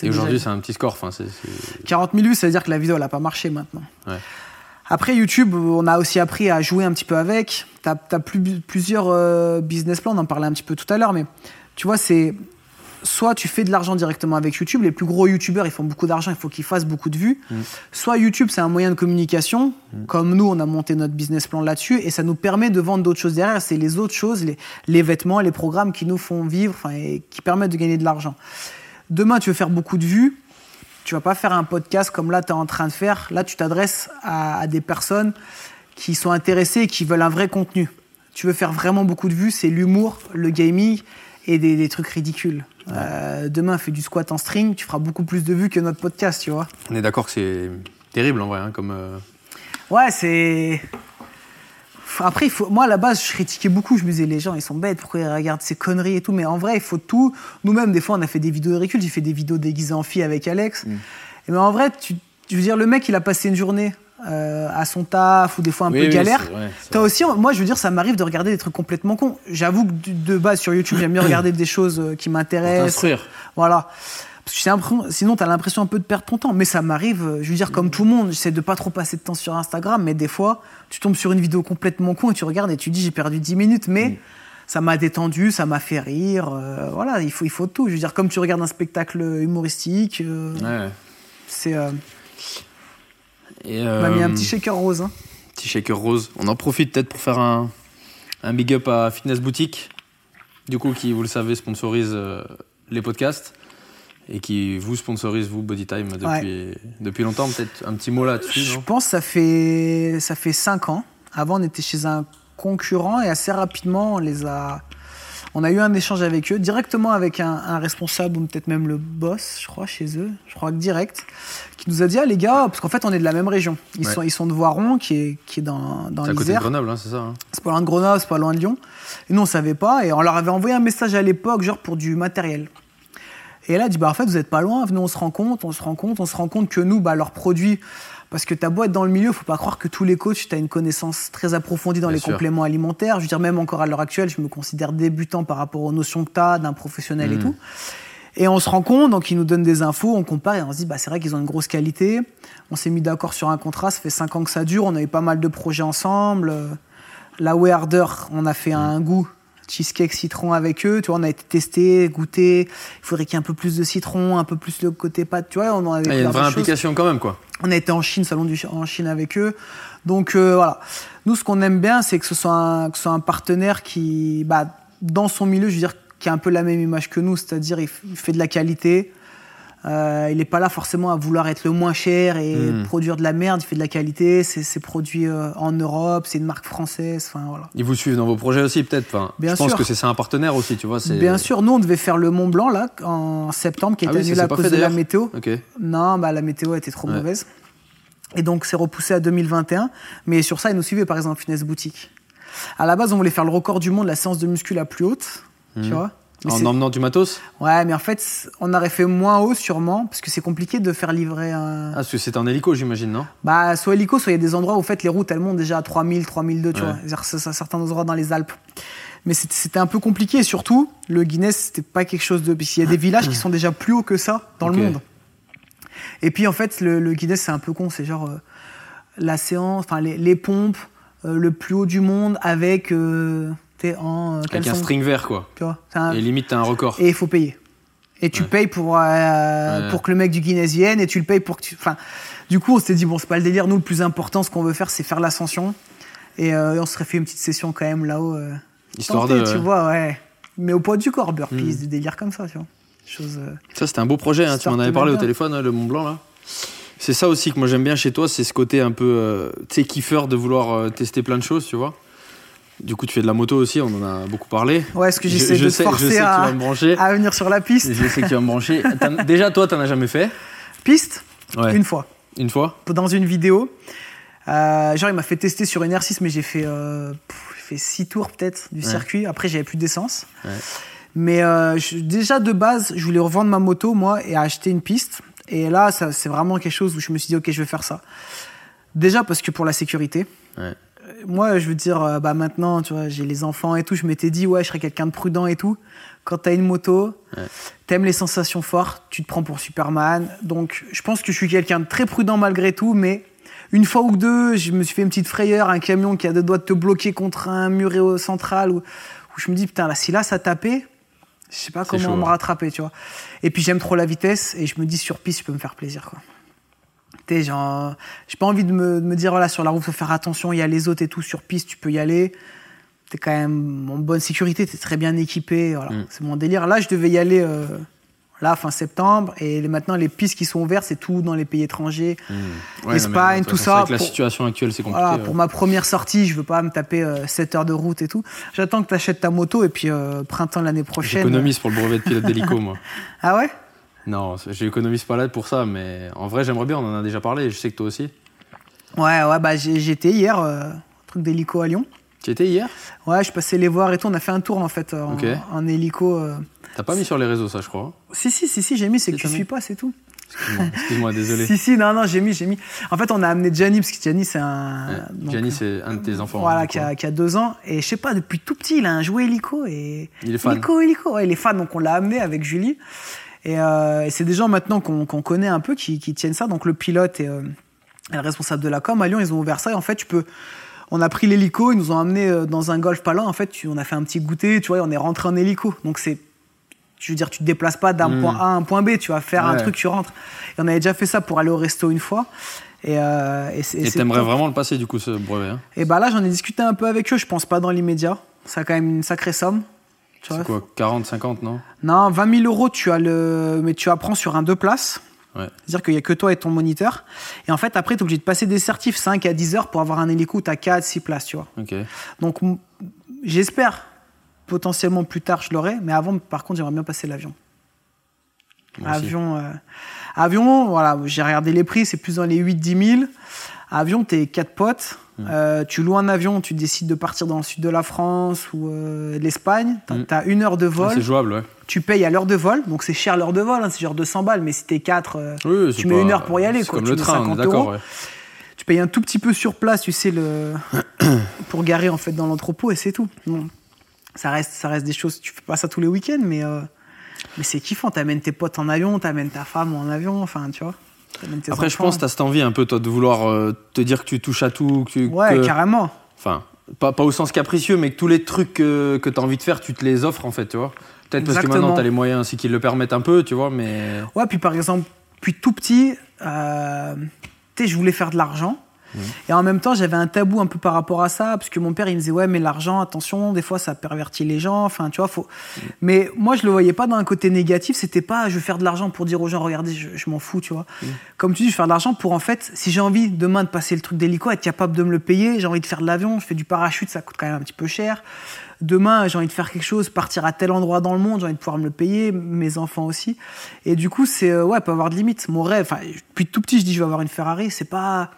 Et aujourd'hui, c'est un petit score. Enfin, c'est, c'est- 40 000 vues, ça veut dire que la vidéo, elle n'a pas marché maintenant. Ouais. Après, YouTube, on a aussi appris à jouer un petit peu avec. Tu as, plusieurs euh, business plans, on en parlait un petit peu tout à l'heure, mais tu vois, c'est. soit tu fais de l'argent directement avec YouTube. Les plus gros YouTubeurs, ils font beaucoup d'argent, il faut qu'ils fassent beaucoup de vues. Soit YouTube, c'est un moyen de communication. Comme nous, on a monté notre business plan là-dessus et ça nous permet de vendre d'autres choses derrière. C'est les autres choses, les, les vêtements, les programmes qui nous font vivre et qui permettent de gagner de l'argent. Demain, tu veux faire beaucoup de vues. Tu vas pas faire un podcast comme là, tu es en train de faire. Là, tu t'adresses à, à des personnes qui sont intéressées et qui veulent un vrai contenu. Tu veux faire vraiment beaucoup de vues, c'est l'humour, le gaming et des, des trucs ridicules. Euh, demain, fais du squat en string, tu feras beaucoup plus de vues que notre podcast, tu vois. On est d'accord que c'est terrible en vrai, hein, comme. euh, Ouais, c'est. Après, il faut... moi, à la base, je critiquais beaucoup. Je me disais, les gens, ils sont bêtes, pourquoi ils regardent ces conneries et tout. Mais en vrai, il faut tout. Nous-mêmes, des fois, on a fait des vidéos de recul. J'ai fait des vidéos déguisées en fille avec Alex. Et mais en vrai, tu... je veux dire, le mec, il a passé une journée euh, à son taf ou des fois un Oui, peu oui, galère. T'as aussi, moi, je veux dire, ça m'arrive de regarder des trucs complètement cons. J'avoue que de base, sur YouTube, j'aime bien regarder des choses euh, qui m'intéressent. Voilà. Sinon, tu as l'impression un peu de perdre ton temps. Mais ça m'arrive, euh, je veux dire, comme tout le monde, j'essaie de pas trop passer de temps sur Instagram, mais des fois, tu tombes sur une vidéo complètement con et tu regardes et tu dis, j'ai perdu 10 minutes, mais ça m'a détendu, ça m'a fait rire. euh, voilà, il faut, il faut tout. Je veux dire, comme tu regardes un spectacle humoristique, euh, Ouais. c'est. Euh, on m'a mis un petit shaker rose. hein. Petit shaker rose. On en profite peut-être pour faire un, un big up à Fitness Boutique, du coup, qui, vous le savez, sponsorise les podcasts et qui vous sponsorise, vous, Bodytime, depuis, depuis longtemps. Peut-être un petit mot là-dessus, Je pense que ça fait, ça fait 5 ans. Avant, on était chez un concurrent et assez rapidement, on les a. On a eu un échange avec eux, directement avec un, un responsable ou peut-être même le boss, je crois, chez eux, je crois que direct, qui nous a dit Ah les gars, parce qu'en fait on est de la même région. Ils, Ouais. sont, ils sont de Voiron, qui est, qui est dans, dans C'est à côté de l'Isère. Grenoble, hein, c'est ça hein C'est pas loin de Grenoble, c'est pas loin de Lyon. Et nous, on savait pas. Et on leur avait envoyé un message à l'époque, genre pour du matériel. Et elle a dit, bah, en fait, vous êtes pas loin, venez, on se rend compte, on se rend compte, on se rend compte que nous, bah, leurs produits, parce que t'as beau être dans le milieu, faut pas croire que tous les coachs, t'as une connaissance très approfondie dans Bien les sûr. compléments alimentaires. Je veux dire, même encore à l'heure actuelle, je me considère débutant par rapport aux notions que t'as d'un professionnel et Mhm. tout. Et on se rend compte, donc ils nous donnent des infos, on compare et on se dit, bah, c'est vrai qu'ils ont une grosse qualité. On s'est mis d'accord sur un contrat, ça fait cinq ans que ça dure, on a eu pas mal de projets ensemble. La Way Harder, on a fait un goût cheesecake citron avec eux, tu vois, on a été testé, goûté. Il faudrait qu'il y ait un peu plus de citron, un peu plus le côté pâte, tu vois, on en avait Ah, Il y a une vraie implication quand même, quoi. On a été en Chine, salon du en Chine avec eux. Donc euh, voilà. Nous, ce qu'on aime bien, c'est que ce soit un, que ce soit un partenaire qui, bah, dans son milieu, je veux dire, qui a un peu la même image que nous, c'est-à-dire il fait de la qualité. Euh, il n'est pas là forcément à vouloir être le moins cher et Mm. produire de la merde. Il fait de la qualité. C'est produit euh, en Europe. C'est une marque française. Enfin voilà. Ils vous suivent dans vos projets aussi, peut-être. Enfin, Bien je pense sûr. que c'est ça un partenaire aussi, tu vois. Bien sûr, nous on devait faire le Mont Blanc là en septembre, qui Ah oui, annulé s'est à cause fait, de la météo. Non, bah, la météo était trop Ouais. mauvaise. Et donc, c'est repoussé à 2021. Mais sur ça, ils nous suivaient, par exemple, Finesse Boutique. À la base, on voulait faire le record du monde, la séance de muscu la plus haute. Tu Mhm. vois Mais En emmenant du matos Ouais, mais en fait, on aurait fait moins haut, sûrement, parce que c'est compliqué de faire livrer un. Ah, parce que c'est en hélico, j'imagine, non? Bah, soit hélico, soit il y a des endroits où, en fait, les routes, elles montent déjà à 3000, 3002, tu Ouais. vois. C'est-à-dire, c'est- certains endroits dans les Alpes. Mais c'était- un peu compliqué, et surtout, le Guinness, c'était pas quelque chose de. Parce qu'il y a des villages qui sont déjà plus hauts que ça dans le monde. Et puis, en fait, le, le Guinness, c'est un peu con. C'est genre euh, la séance, enfin, les, les pompes, euh, le plus haut du monde avec. Euh, t'es en. euh, Avec un string vert, quoi. Tu vois. C'est un- Et limite, t'as un record. et il faut payer. Et tu Ouais. payes pour, euh, Ouais. pour que le mec du Guinness vienne et tu le payes pour que tu. Enfin, du coup, on s'était dit, bon, c'est pas le délire. Nous, le plus important, ce qu'on veut faire, c'est faire l'ascension. Et euh, on serait fait une petite session quand même là-haut. euh, Histoire tenter, de. Tu vois, ouais. Mais au poids du corps, burpees, Mm. des délires comme ça, tu vois. Chose. Ça, c'était un beau projet, hein, tu m'en avais parlé au téléphone, hein, le Mont Blanc, là. C'est ça aussi que moi j'aime bien chez toi, c'est ce côté un peu, tu sais, kiffeur de vouloir tester plein de choses, tu vois. Du coup, tu fais de la moto aussi, on en a beaucoup parlé. Ouais, est-ce que Je- j'essaie je de te sais- je sais forcer que tu vas à, me brancher. à venir sur la piste Je sais que tu vas me brancher. Déjà, toi, t'en as jamais fait? Piste? Ouais. Une fois. Une fois? Dans une vidéo. Euh, genre, il m'a fait tester sur une R6, mais j'ai fait, euh, fait six tours peut-être du Ouais. circuit. Après, j'avais plus d'essence. Ouais. Mais euh, je- déjà de base, je voulais revendre ma moto, moi, et acheter une piste. Et là, c'est vraiment quelque chose où je me suis dit, ok, je vais faire ça. Déjà parce que pour la sécurité. Ouais. Moi, je veux dire, euh, bah maintenant, tu vois, j'ai les enfants et tout. Je m'étais dit, ouais, je serais quelqu'un de prudent et tout. Quand t'as une moto, Ouais. t'aimes les sensations fortes, tu te prends pour Superman. Donc, je pense que je suis quelqu'un de très prudent malgré tout, mais une fois ou deux, je me suis fait une petite frayeur, un camion qui a deux doigts de te bloquer contre un mur central où, où je me dis, putain, là, si là, ça tapait, Je sais pas comment chaud, me ouais. rattraper, tu vois. Et puis j'aime trop la vitesse et je me dis sur piste, je peux me faire plaisir, quoi. Genre, j'ai pas envie de me, de me dire, voilà, sur la route, faut faire attention, il y a les autres et tout, sur piste, tu peux y aller. T'es quand même en bonne sécurité, t'es très bien équipé, voilà. Mm. C'est mon délire. Là, je devais y aller, euh, là, fin septembre, et maintenant, les pistes qui sont ouvertes, c'est tout dans les pays étrangers. Ouais, non, mais Espagne, tout ça, la situation actuelle, c'est compliqué. Voilà, ouais. pour ma première sortie, je veux pas me taper euh, 7 heures de route et tout. J'attends que tu achètes ta moto et puis euh, printemps l'année prochaine. J'économise pour le brevet de pilote d'hélico, moi. Ah ouais? Non, j'économise pas là pour ça, mais en vrai, j'aimerais bien, on en a déjà parlé, je sais que toi aussi. Ouais, ouais, bah j'étais hier, euh, truc d'hélico à Lyon. Tu étais hier? Ouais, je passais les voir et tout. On a fait un tour en fait en, hélico. euh. T'as pas mis sur les réseaux, ça, je crois. Si, si, si, si, j'ai mis, c'est que tu suis pas, c'est tout. Excuse-moi, désolé. Si, si, non, non, j'ai mis, j'ai mis. En fait, on a amené Gianni, parce que Gianni, c'est un. Ouais, Gianni, c'est un de tes enfants. Voilà, qui a, qui a deux ans. Et je sais pas, depuis tout petit, il a un jouet hélico. Et... Il est fan. Hélico, hélico. Ouais, il est fan, donc on l'a amené avec Julie. Et, euh, et c'est des gens maintenant qu'on connaît un peu qui, qui tiennent ça. Donc le pilote et, euh, et le responsable de la com à Lyon, ils ont ouvert ça. Et en fait, tu peux. On a pris l'hélico, ils nous ont amené euh, dans un golf pas loin. En fait, tu- on a fait un petit goûter, tu vois, et on est rentré en hélico. Donc c'est. Je veux dire, tu te déplaces pas d'un Mm. point A à un point B, tu vas faire un truc, tu rentres. Et on avait déjà fait ça pour aller au resto une fois. Et, euh, t'aimerais vraiment le passer, du coup, ce brevet. hein? Et bah là, j'en ai discuté un peu avec eux, je pense pas dans l'immédiat. Ça a quand même une sacrée somme. Tu vois. C'est quoi 40, 50, non? Non, 20 000 euros, tu as le... mais tu apprends sur un deux places. Ouais. C'est-à-dire qu'il y a que toi et ton moniteur. Et en fait, après, tu es obligé de passer des certifs 5 à 10 heures pour avoir un hélico tu as 4, 6 places, tu vois. Ok. Donc, j'espère potentiellement plus tard, je l'aurai. Mais avant, par contre, j'aimerais bien passer l'avion. Avion, euh, avion, voilà, j'ai regardé les prix, c'est plus dans les 8-10 000. Avion, t'es quatre potes. Mm. euh, tu loues un avion, tu décides de partir dans le sud de la France ou euh, l'Espagne. T'as Mm. t'as une heure de Ah, vol. c'est jouable, ouais. tu payes à l'heure de vol, donc c'est cher l'heure de vol, hein, c'est genre 200 balles, mais si t'es 4, euh, Oui, tu mets pas- une heure pour y aller, c'est comme Tu le train, on est 50 d'accord, ouais. tu payes un tout petit peu sur place, tu sais, le... pour garer en fait dans l'entrepôt et c'est tout. Bon, ça, reste, ça reste des choses, tu fais pas ça tous les week-ends, mais, euh, mais c'est kiffant. T'amènes tes potes en avion, t'amènes ta femme en avion, enfin, tu vois. Après, je pense que t'as cette envie un peu, toi, de vouloir euh, te dire que tu touches à tout. Que tu, Ouais, que- carrément. Enfin, pas, pas au sens capricieux, mais que tous les trucs que, que t'as envie de faire, tu te les offres, en fait, tu vois. Peut-être parce que maintenant, t'as les moyens aussi qui le permettent un peu, tu vois, mais. Ouais, puis par exemple, puis tout petit, euh, tu sais, je voulais faire de l'argent. Et en même temps, j'avais un tabou un peu par rapport à ça, parce que mon père, il me disait, ouais, mais l'argent, attention, des fois, ça pervertit les gens. Enfin, tu vois, faut. Mais moi, je le voyais pas dans un côté négatif. C'était pas, je veux faire de l'argent pour dire aux gens, regardez, je, je m'en fous, tu vois. Comme tu dis, je veux faire de l'argent pour, en fait, si j'ai envie demain de passer le truc d'hélico, être capable de me le payer, j'ai envie de faire de l'avion, je fais du parachute, ça coûte quand même un petit peu cher. Demain, j'ai envie de faire quelque chose, partir à tel endroit dans le monde, j'ai envie de pouvoir me le payer, mes enfants aussi. Et du coup, c'est euh, ouais, peut avoir de limites. Mon rêve, enfin, depuis tout petit, je dis je vais avoir une Ferrari. C'est pas,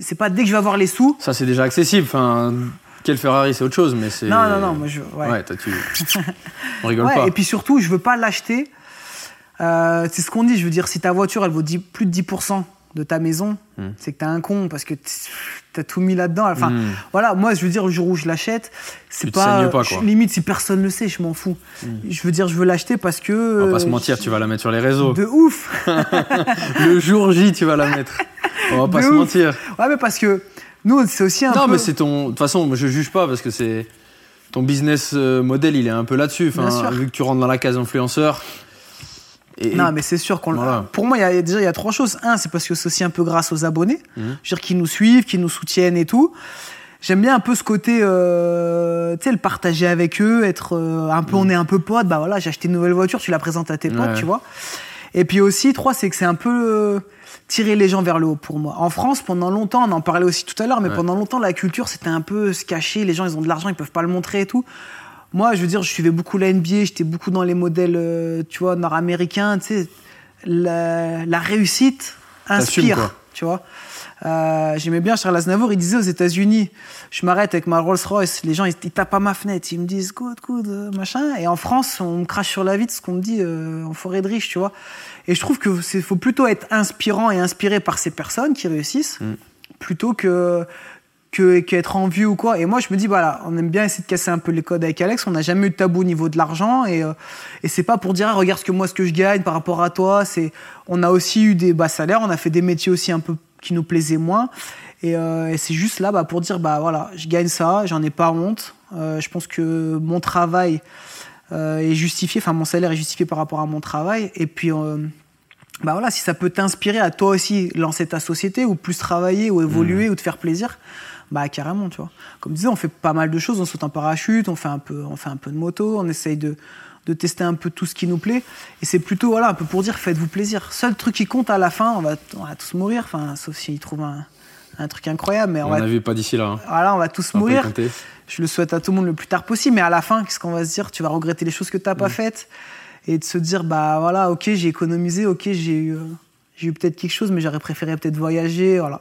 c'est pas dès que je vais avoir les sous. Ça, c'est déjà accessible. Enfin, quel Ferrari, c'est autre chose, mais c'est. Non, non, non, moi je, ouais. Ouais, toi, tu. On rigole Ouais, pas. et puis surtout, je veux pas l'acheter. Euh, c'est ce qu'on dit. Je veux dire, si ta voiture, elle vaut 10 plus de 10% de ta maison, Hmm. c'est que t'es un con parce que t'as tout mis là-dedans. Enfin, Hmm. voilà, moi, je veux dire, le jour où je l'achète, c'est pas, pas, je- quoi. Hmm. limite si personne le sait, je m'en fous. Je veux dire, je veux l'acheter parce que. On va pas se euh, mentir, tu vas la mettre sur les réseaux. De ouf. Le jour J, tu vas la mettre. On va pas De se ouf. mentir. Ouais, mais parce que nous, c'est aussi un Non, peu. mais c'est ton. De toute façon, je juge pas parce que c'est. Ton business euh, model, il est un peu là-dessus. Enfin, vu que tu rentres dans la case influenceur. Et, Non, mais c'est sûr qu'on. Voilà. Pour moi, il y a, déjà, il y a trois choses. Un, c'est parce que c'est aussi un peu grâce aux abonnés, Mhm. je veux dire, qui nous suivent, qui nous soutiennent et tout. J'aime bien un peu ce côté, euh, tu sais, le partager avec eux, être euh, un peu, on est un peu potes. Bah voilà, j'ai acheté une nouvelle voiture, tu la présentes à tes potes, Ouais. tu vois. Et puis aussi, trois, c'est que c'est un peu euh, tirer les gens vers le haut pour moi. En France, pendant longtemps, on en parlait aussi tout à l'heure, mais Ouais. pendant longtemps, la culture, c'était un peu se cacher. Les gens, ils ont de l'argent, ils peuvent pas le montrer et tout. Moi, je veux dire, je suivais beaucoup la NBA, j'étais beaucoup dans les modèles, euh, tu vois, nord-américains, tu sais. La, la réussite inspire. Tu vois. Euh, J'aimais bien Charles Aznavour, il disait aux États-Unis, je m'arrête avec ma Rolls-Royce, les gens ils, ils tapent à ma fenêtre, ils me disent good, good, euh, machin. Et en France, on me crache sur la vitre ce qu'on me dit euh, en forêt de riche, tu vois. Et je trouve que c'est faut plutôt être inspirant et inspiré par ces personnes qui réussissent, Mm. plutôt que que qu'être envieux ou quoi. Et moi, je me dis, voilà, on aime bien essayer de casser un peu les codes avec Alex. On n'a jamais eu de tabou au niveau de l'argent. Et, euh, et c'est pas pour dire, ah, regarde ce que moi, ce que je gagne par rapport à toi. C'est, on a aussi eu des bas salaires. On a fait des métiers aussi un peu qui nous plaisaient moins. Et, euh, et c'est juste là bah, pour dire, bah voilà, je gagne ça, j'en ai pas honte. Euh, je pense que mon travail euh, est justifié, enfin mon salaire est justifié par rapport à mon travail. Et puis, euh, bah voilà, si ça peut t'inspirer à toi aussi lancer ta société ou plus travailler ou évoluer ou te faire plaisir, bah carrément, tu vois. Comme je disais, on fait pas mal de choses, on saute en parachute, on fait un peu, on fait un peu de moto, on essaye de, de tester un peu tout ce qui nous plaît. Et c'est plutôt voilà, un peu pour dire faites-vous plaisir. Seul truc qui compte à la fin, on va, on va tous mourir, enfin, sauf s'ils trouvent un, un truc incroyable. Mais on, On va, vu pas d'ici là. hein. voilà, on va tous On mourir. Je le souhaite à tout le monde le plus tard possible, mais à la fin, qu'est-ce qu'on va se dire? Tu vas regretter les choses que t'as pas Mm. faites et de se dire bah voilà, ok, j'ai économisé, ok, j'ai eu, euh, j'ai eu peut-être quelque chose, mais j'aurais préféré peut-être voyager, voilà.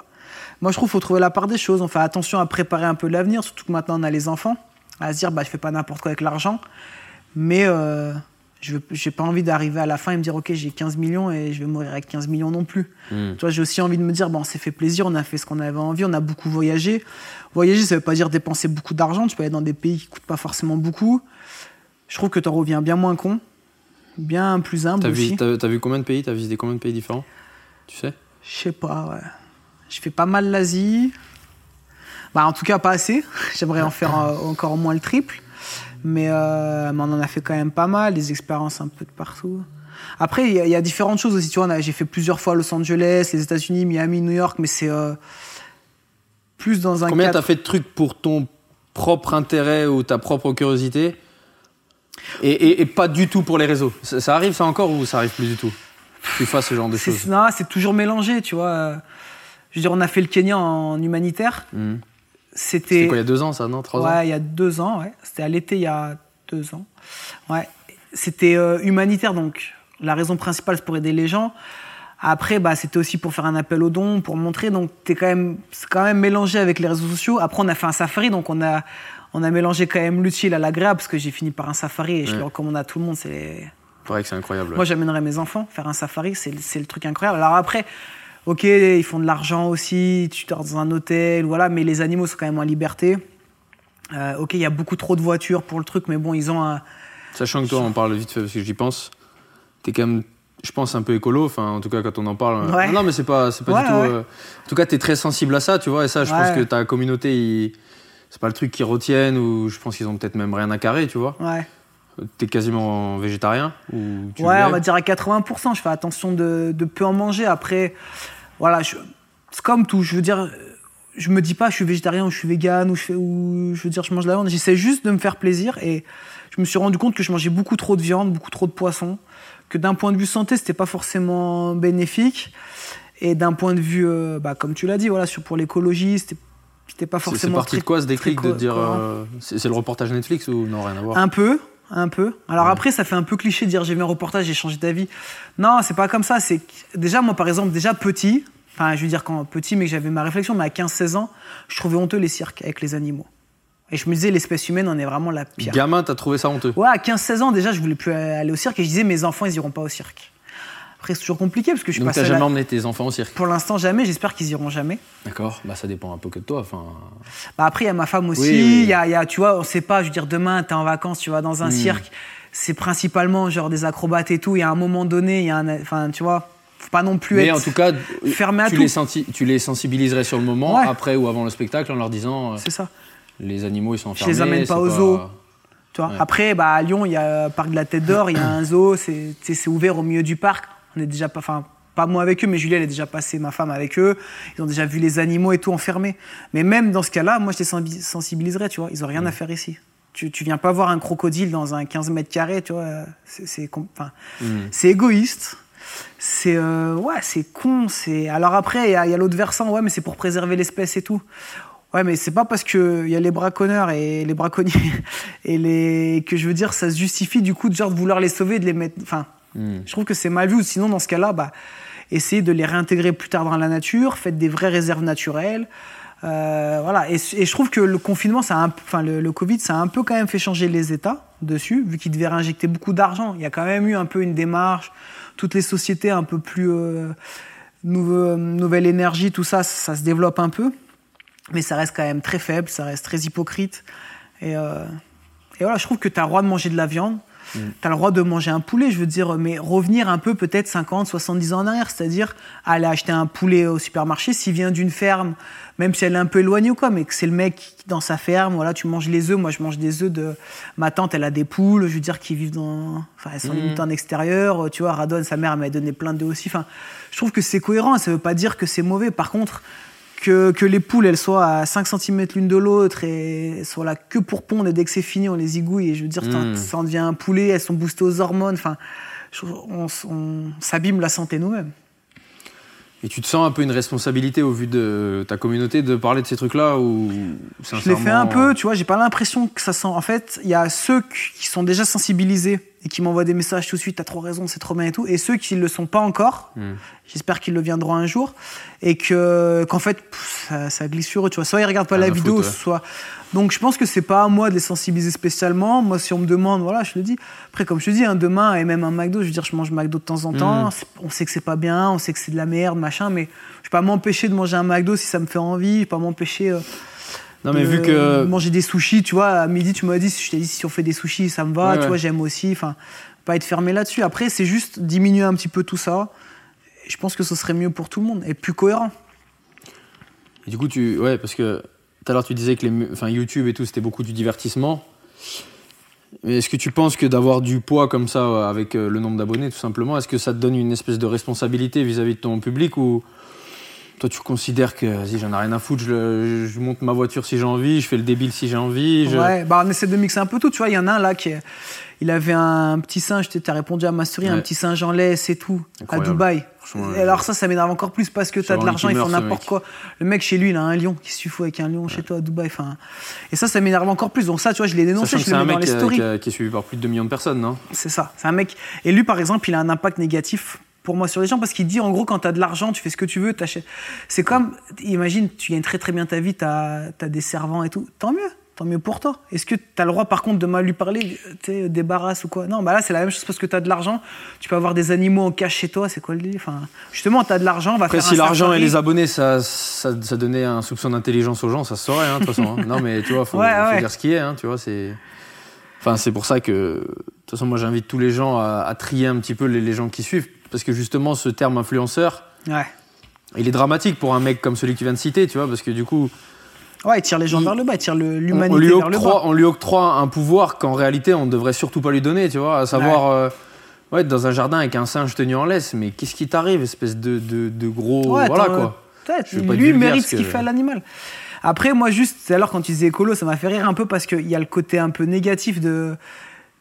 Moi, je trouve qu'il faut trouver la part des choses. On fait attention à préparer un peu l'avenir, surtout que maintenant on a les enfants, à se dire bah je fais pas n'importe quoi avec l'argent, mais euh, je j'ai pas envie d'arriver à la fin et me dire ok, j'ai 15 millions et je vais mourir avec 15 millions non plus. Tu vois, j'ai aussi envie de me dire, bon, on s'est fait plaisir, on a fait ce qu'on avait envie, on a beaucoup voyagé. Voyager, ça veut pas dire dépenser beaucoup d'argent, tu peux aller dans des pays qui coûtent pas forcément beaucoup. Je trouve que tu reviens bien moins con, bien plus humble T'as aussi. vu, vu combien de pays T'as visité combien de pays différents? Tu sais? Je sais pas, ouais. Je fais pas mal l'Asie. Bah, en tout cas, pas assez. J'aimerais en faire euh, encore au moins le triple. Mais, euh, mais on en a fait quand même pas mal, des expériences un peu de partout. Après, il y, a- il y a différentes choses aussi. Tu vois, j'ai fait plusieurs fois Los Angeles, les États-Unis, Miami, New York, mais c'est euh, plus dans un Combien cadre- t'as fait de trucs pour ton propre intérêt ou ta propre curiosité et, et- et pas du tout pour les réseaux? Ça, ça arrive ça encore ou ça arrive plus du tout? Tu fasses ce genre de choses? non, c'est toujours mélangé, tu vois. Je veux dire, on a fait le Kenya en humanitaire. Mhm. C'était. Quoi, il y a deux ans, ça, non Trois ans Ouais, il y a deux ans, ouais. C'était à l'été il y a deux ans. Ouais. C'était euh, humanitaire, donc la raison principale, c'est pour aider les gens. Après, bah, c'était aussi pour faire un appel aux dons, pour montrer. Donc, t'es quand même, c'est quand même mélangé avec les réseaux sociaux. Après, on a fait un safari, donc on a, on a mélangé quand même l'utile à l'agréable, parce que j'ai fini par un safari et je le recommande à tout le monde. C'est C'est vrai que c'est incroyable. ouais. moi, j'amènerais mes enfants faire un safari, c'est le truc incroyable. Alors après, ok, ils font de l'argent aussi, tu dors dans un hôtel, voilà, mais les animaux sont quand même en liberté. Euh, ok, il y a beaucoup trop de voitures pour le truc, mais bon, ils ont un. Sachant que toi, on parle vite fait parce que j'y pense, t'es quand même, je pense, un peu écolo. Enfin, en tout cas, quand on en parle. Ouais. Non, non, mais c'est pas, c'est pas Ouais, du tout. ouais. euh, En tout cas, t'es très sensible à ça, tu vois. Et ça, je pense que ta communauté, ils- c'est pas le truc qu'ils retiennent ou je pense qu'ils ont peut-être même rien à carrer, tu vois. Ouais, T'es quasiment végétarien ou tu ouais on va dire à 80%. Je fais attention de, de peu en manger. Après, voilà, c'est comme tout. Je veux dire, je me dis pas je suis végétarien ou je suis vegan ou je, fais, ou je veux dire je mange de la viande. J'essaie juste de me faire plaisir et je me suis rendu compte que je mangeais beaucoup trop de viande, beaucoup trop de poisson, que d'un point de vue santé, c'était pas forcément bénéfique. Et d'un point de vue, euh, bah, comme tu l'as dit, voilà, sur, pour l'écologie, c'était c'était pas C'est- C'est forcément. parti de quoi ce déclic de dire. euh, c'est le reportage Netflix ou non, rien à voir Un peu, un peu. Alors Ouais. après, ça fait un peu cliché de dire j'ai vu un reportage, j'ai changé d'avis. Non, c'est pas comme ça. C'est déjà moi, par exemple, déjà petit. Enfin, je veux dire quand petit, mais que j'avais ma réflexion, mais à 15-16 ans, je trouvais honteux les cirques avec les animaux. Et je me disais, l'espèce humaine en est vraiment la pire. Gamin, t'as trouvé ça honteux? Ouais, à 15-16 ans, déjà, je voulais plus aller au cirque et je disais, mes enfants, ils iront pas au cirque. Après, c'est toujours compliqué parce que je suis Donc à la- jamais emmené tes enfants au cirque Pour l'instant, jamais. J'espère qu'ils iront jamais. D'accord Bah ça dépend un peu que de toi. Enfin, Bah après, il y a ma femme aussi. Oui, y, a, y a, tu vois, on sait pas, je veux dire, demain, t'es en vacances, tu vas dans un Hmm. cirque. C'est principalement genre des acrobates et tout. Il y a un moment donné, il y a un. Enfin, tu vois, faut pas non plus Mais être. en tout cas, fermé à tu, tout. Les senti- tu les sensibiliserais sur le moment, Ouais. après ou avant le spectacle, en leur disant euh, C'est ça. les animaux ils sont Je enfermés. les amène pas c'est au zoo. Tu vois. Ouais. Après, bah, à Lyon, il y a le parc de la Tête d'Or, il y a un zoo, c'est ouvert au milieu du parc. On est déjà pas. Enfin, pas moi avec eux, mais Julie, elle est déjà passée, ma femme avec eux. Ils ont déjà vu les animaux et tout enfermés. Mais même dans ce cas-là, moi, je les sensi- sensibiliserais, tu vois. Ils ont rien à faire ici. Tu, tu viens pas voir un crocodile dans un 15 mètres carrés, tu vois. C'est enfin, Mm. égoïste. C'est euh, ouais, c'est con. C'est alors après il y a, l'autre versant. Ouais, mais c'est pour préserver l'espèce et tout. Ouais, mais c'est pas parce que il y a les braconneurs et les braconniers et les que je veux dire ça se justifie du coup de genre de vouloir les sauver, de les mettre. Enfin, Mm. je trouve que c'est mal vu. Sinon, dans ce cas-là, bah, essayez de les réintégrer plus tard dans la nature. Faites des vraies réserves naturelles. Euh, voilà. Et, je trouve que le confinement, ça enfin le, Covid, ça a un peu quand même fait changer les États dessus, vu qu'ils devaient réinjecter beaucoup d'argent. Il y a quand même eu un peu une démarche. Toutes les sociétés un peu plus euh, nouveau- nouvelle énergie, tout ça, ça se développe un peu, mais ça reste quand même très faible, ça reste très hypocrite. Et, euh, et voilà, je trouve que tu as le droit de manger de la viande. T'as le droit de manger un poulet, je veux dire, mais revenir un peu peut-être 50, 70 ans en arrière, c'est-à-dire aller acheter un poulet au supermarché s'il vient d'une ferme, même si elle est un peu éloignée ou quoi, mais que c'est le mec qui, dans sa ferme, voilà, tu manges les œufs, moi je mange des œufs de ma tante, elle a des poules, je veux dire, qui vivent dans, enfin, elles sont limite en extérieur, tu vois, Radon, sa mère, m'a donné plein d'œufs aussi, enfin, je trouve que c'est cohérent, ça veut pas dire que c'est mauvais, par contre, que, que, les poules elles soient à 5 cm l'une de l'autre et soient là que pour pondre et dès que c'est fini on les igouille et je veux dire ça en devient un poulet elles sont boostées aux hormones. Enfin on, s'abîme la santé nous-mêmes. Et tu te sens un peu une responsabilité au vu de ta communauté de parler de ces trucs-là ou je l'ai fait un peu tu vois j'ai pas l'impression que ça sent. En fait il y a ceux qui sont déjà sensibilisés et qui m'envoient des messages tout de suite t'as trop raison c'est trop bien et tout et ceux qui le sont pas encore Mm. j'espère qu'ils le viendront un jour et que qu'en fait pff, ça, ça glisse sur eux tu vois soit ils regardent pas Rien la vidéo ouais. soit donc je pense que c'est pas à moi de les sensibiliser spécialement moi si on me demande voilà je le dis après comme je te dis hein, demain et même un McDo je veux dire je mange McDo de temps en temps Mm. C'est- on sait que c'est pas bien on sait que c'est de la merde machin mais je vais pas m'empêcher de manger un McDo si ça me fait envie je vais pas m'empêcher euh, Non, mais de vu que. manger des sushis tu vois à midi tu m'as dit je t'ai dit si on fait des sushis ça me va Ouais, tu ouais. vois j'aime aussi enfin pas être fermé là-dessus après c'est juste diminuer un petit peu tout ça je pense que ce serait mieux pour tout le monde et plus cohérent Et du coup, tu. Ouais, parce que tout à l'heure, tu disais que les... enfin, YouTube et tout, c'était beaucoup du divertissement. Mais est-ce que tu penses que d'avoir du poids comme ça euh, avec euh, le nombre d'abonnés, tout simplement, est-ce que ça te donne une espèce de responsabilité vis-à-vis de ton public ou toi, tu considères que vas-y, j'en ai rien à foutre, je, le- je monte ma voiture si j'ai envie, je fais le débile si j'ai envie. je- Ouais, bah on essaie de mixer un peu tout. Tu vois, il y en a un là qui il avait un petit singe, tu as répondu à ma story, un petit singe en laisse et tout, Incroyable. à Dubaï. Et alors ça, ça m'énerve encore plus parce que Je tu as vais de l'argent, meure, ce n'importe mec. quoi. Le mec chez lui, il a un lion. Qu'est-ce que tu fous avec un lion chez toi à Dubaï enfin, Et ça, ça m'énerve encore plus. Donc ça, tu vois, je l'ai dénoncé, Sachant je c'est le un mets dans mec les stories. qui a- qui est suivi par plus de 2 millions de personnes, non? C'est ça. C'est un mec. Et lui, par exemple, il a un impact négatif pour moi sur les gens parce qu'il dit en gros, quand tu as de l'argent, tu fais ce que tu veux, t'achètes. C'est comme, imagine, tu gagnes très très bien ta vie, tu as, des servants et tout. Tant mieux. Tant mieux pour toi. Est-ce que tu as le droit, par contre, de mal lui parler, tu débarrasse ou quoi? Non, bah là, c'est la même chose parce que tu as de l'argent. Tu peux avoir des animaux en cache chez toi, c'est quoi le délire? Enfin, Justement, tu as de l'argent, va Après, faire si l'argent et les abonnés, ça, ça, ça donnait un soupçon d'intelligence aux gens, ça se saurait, hein, de toute façon. hein. Non, mais tu vois, faut, Ouais, faut ouais. dire ce qui est, hein, tu vois, c'est... Enfin, c'est pour ça que, de toute façon, moi, j'invite tous les gens à, à trier un petit peu les, les gens qui suivent, parce que justement, ce terme influenceur, Ouais. il est dramatique pour un mec comme celui qui vient de citer, tu vois, parce que du coup, Ouais, il tire les gens Il- vers le bas, il tire l'humanité vers le bas. on lui octroie un pouvoir qu'en réalité, on ne devrait surtout pas lui donner, tu vois, à savoir... euh, Ouais, être dans un jardin avec un singe tenu en laisse, mais qu'est-ce qui t'arrive, espèce de, de, de gros... Ouais, voilà, quoi. Je Lui, mérite ce qu'il fait à l'animal. Après, moi, juste, tout à l'heure, quand tu disais écolo, ça m'a fait rire un peu parce qu'il y a le côté un peu négatif de,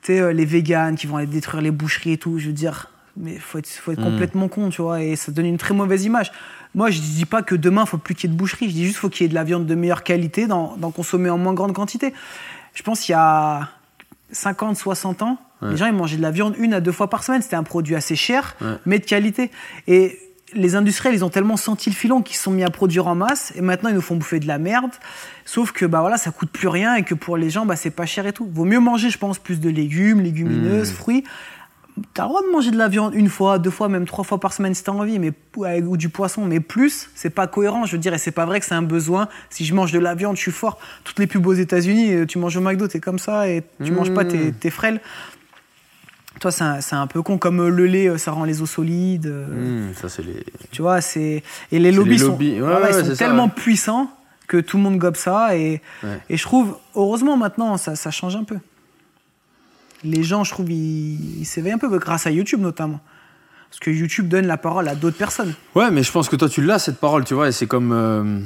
tu sais, euh, les véganes qui vont aller détruire les boucheries et tout. Je veux dire, mais faut être, faut être Mm. complètement con, tu vois, et ça donne une très mauvaise image. Moi, je dis pas que demain, faut plus qu'il y ait de boucherie. Je dis juste, faut qu'il y ait de la viande de meilleure qualité, d'en d'en consommer en moins grande quantité. Je pense qu'il y a 50, 60 ans, Ouais. les gens, ils mangeaient de la viande une à deux fois par semaine. C'était un produit assez cher, Ouais. mais de qualité. Et les industriels, ils ont tellement senti le filon qu'ils se sont mis à produire en masse, et maintenant ils nous font bouffer de la merde. Sauf que bah voilà, ça coûte plus rien et que pour les gens, bah c'est pas cher et tout. Vaut mieux manger, je pense, plus de légumes, légumineuses, Mmh. fruits. T'as le droit de manger de la viande une fois, deux fois, même trois fois par semaine si t'as envie, mais ou du poisson, mais plus, c'est pas cohérent. Je veux dire, et c'est pas vrai que c'est un besoin. Si je mange de la viande, je suis fort. Toutes les pubs aux États-Unis, euh, tu manges au McDo, t'es comme ça, et tu Mmh. manges pas, t'es t'es frêle. Toi, c'est un, un peu con, comme euh, le lait, euh, ça rend les os solides. Hmm, ça, c'est les... tu vois, c'est et les lobbies les sont, lobbies. Ouais, voilà, ouais, ils sont c'est ça, tellement ouais. puissants que tout le monde gobe ça et, Ouais. et je trouve heureusement maintenant ça, ça change un peu. Les gens, je trouve, ils s'éveillent un peu grâce à YouTube notamment. Parce que YouTube donne la parole à d'autres personnes. Ouais, mais je pense que toi, tu l'as, cette parole, tu vois, et c'est comme... euh,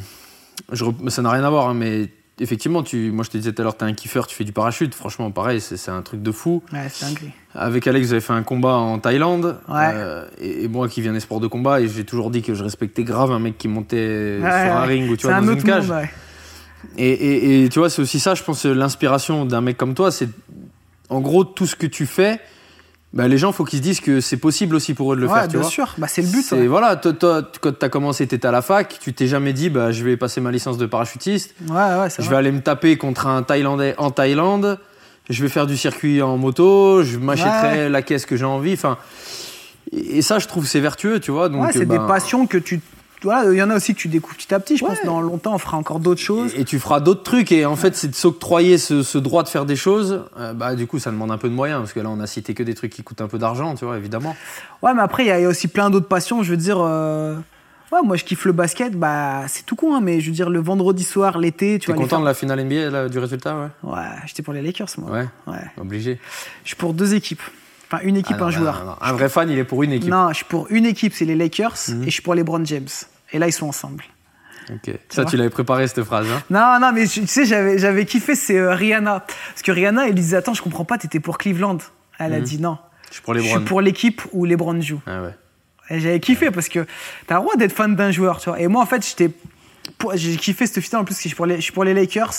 je ça n'a rien à voir, hein, mais effectivement, tu, moi, je te disais tout à l'heure, t'es un kiffeur, tu fais du parachute. Franchement, pareil, c'est un truc de fou. Ouais, c'est dingue. Avec Alex, vous avez fait un combat en Thaïlande. Ouais. euh, et, et moi qui viens des sports de combat, et j'ai toujours dit que je respectais grave un mec qui montait Ouais, sur un ring ou tu vois, un dans une cage. monde, ouais. Et, et- et tu vois, c'est aussi ça, je pense, l'inspiration d'un mec comme toi, c'est en gros tout ce que tu fais. Bah, les gens, faut qu'ils se disent que c'est possible aussi pour eux de le Ouais, faire, tu bien vois. sûr. Bah, c'est le but. Ouais. Voilà, toi, toi, quand tu as commencé, tu étais à la fac, tu t'es jamais dit, bah, je vais passer ma licence de parachutiste, Ouais, ouais, je vrai. vais aller me taper contre un Thaïlandais en Thaïlande, je vais faire du circuit en moto, je m'achèterai Ouais. la caisse que j'ai envie. Enfin, et, ça, je trouve, c'est vertueux, tu vois. Donc, Ouais, c'est euh, des ben, passions que tu voilà, il y en a aussi que tu découvres petit à petit. Je pense Ouais. que dans longtemps, on fera encore d'autres choses. Et, et tu feras d'autres trucs. Et en fait, c'est de s'octroyer ce, ce droit de faire des choses. euh, bah, du coup, ça demande un peu de moyens. Parce que là, on a cité que des trucs qui coûtent un peu d'argent, tu vois, évidemment. Ouais, mais après, il y, a- il y a aussi plein d'autres passions. Je veux dire, euh, ouais, moi, je kiffe le basket. Bah, c'est tout con, hein, mais je veux dire, le vendredi soir, l'été, tu Tu es vois. content de la finale NBA, là, du résultat, ouais? Ouais, j'étais pour les Lakers, moi. Ouais, Ouais. obligé. Je suis pour deux équipes. Enfin, une équipe, Ah non, un bah, joueur. non, non. Un vrai fan, il est pour une équipe. Non, je suis pour une équipe, c'est les Lakers, Mhm. et je suis pour les Brown James. Et là, ils sont ensemble. Ok. Ça, tu l'avais préparé, cette phrase. Hein? Non, non, mais tu sais, j'avais, j'avais kiffé, c'est euh, Rihanna. Parce que Rihanna, elle disait Attends, je comprends pas, t'étais pour Cleveland. Elle a Mhm. dit Non. je suis pour les je suis pour l'équipe où les Browns jouent. Ah ouais. Et j'avais kiffé parce que t'as le droit d'être fan d'un joueur, tu vois. Et moi, en fait, j'étais. J'ai kiffé cette finale en plus, que je suis pour les, je suis pour les Lakers.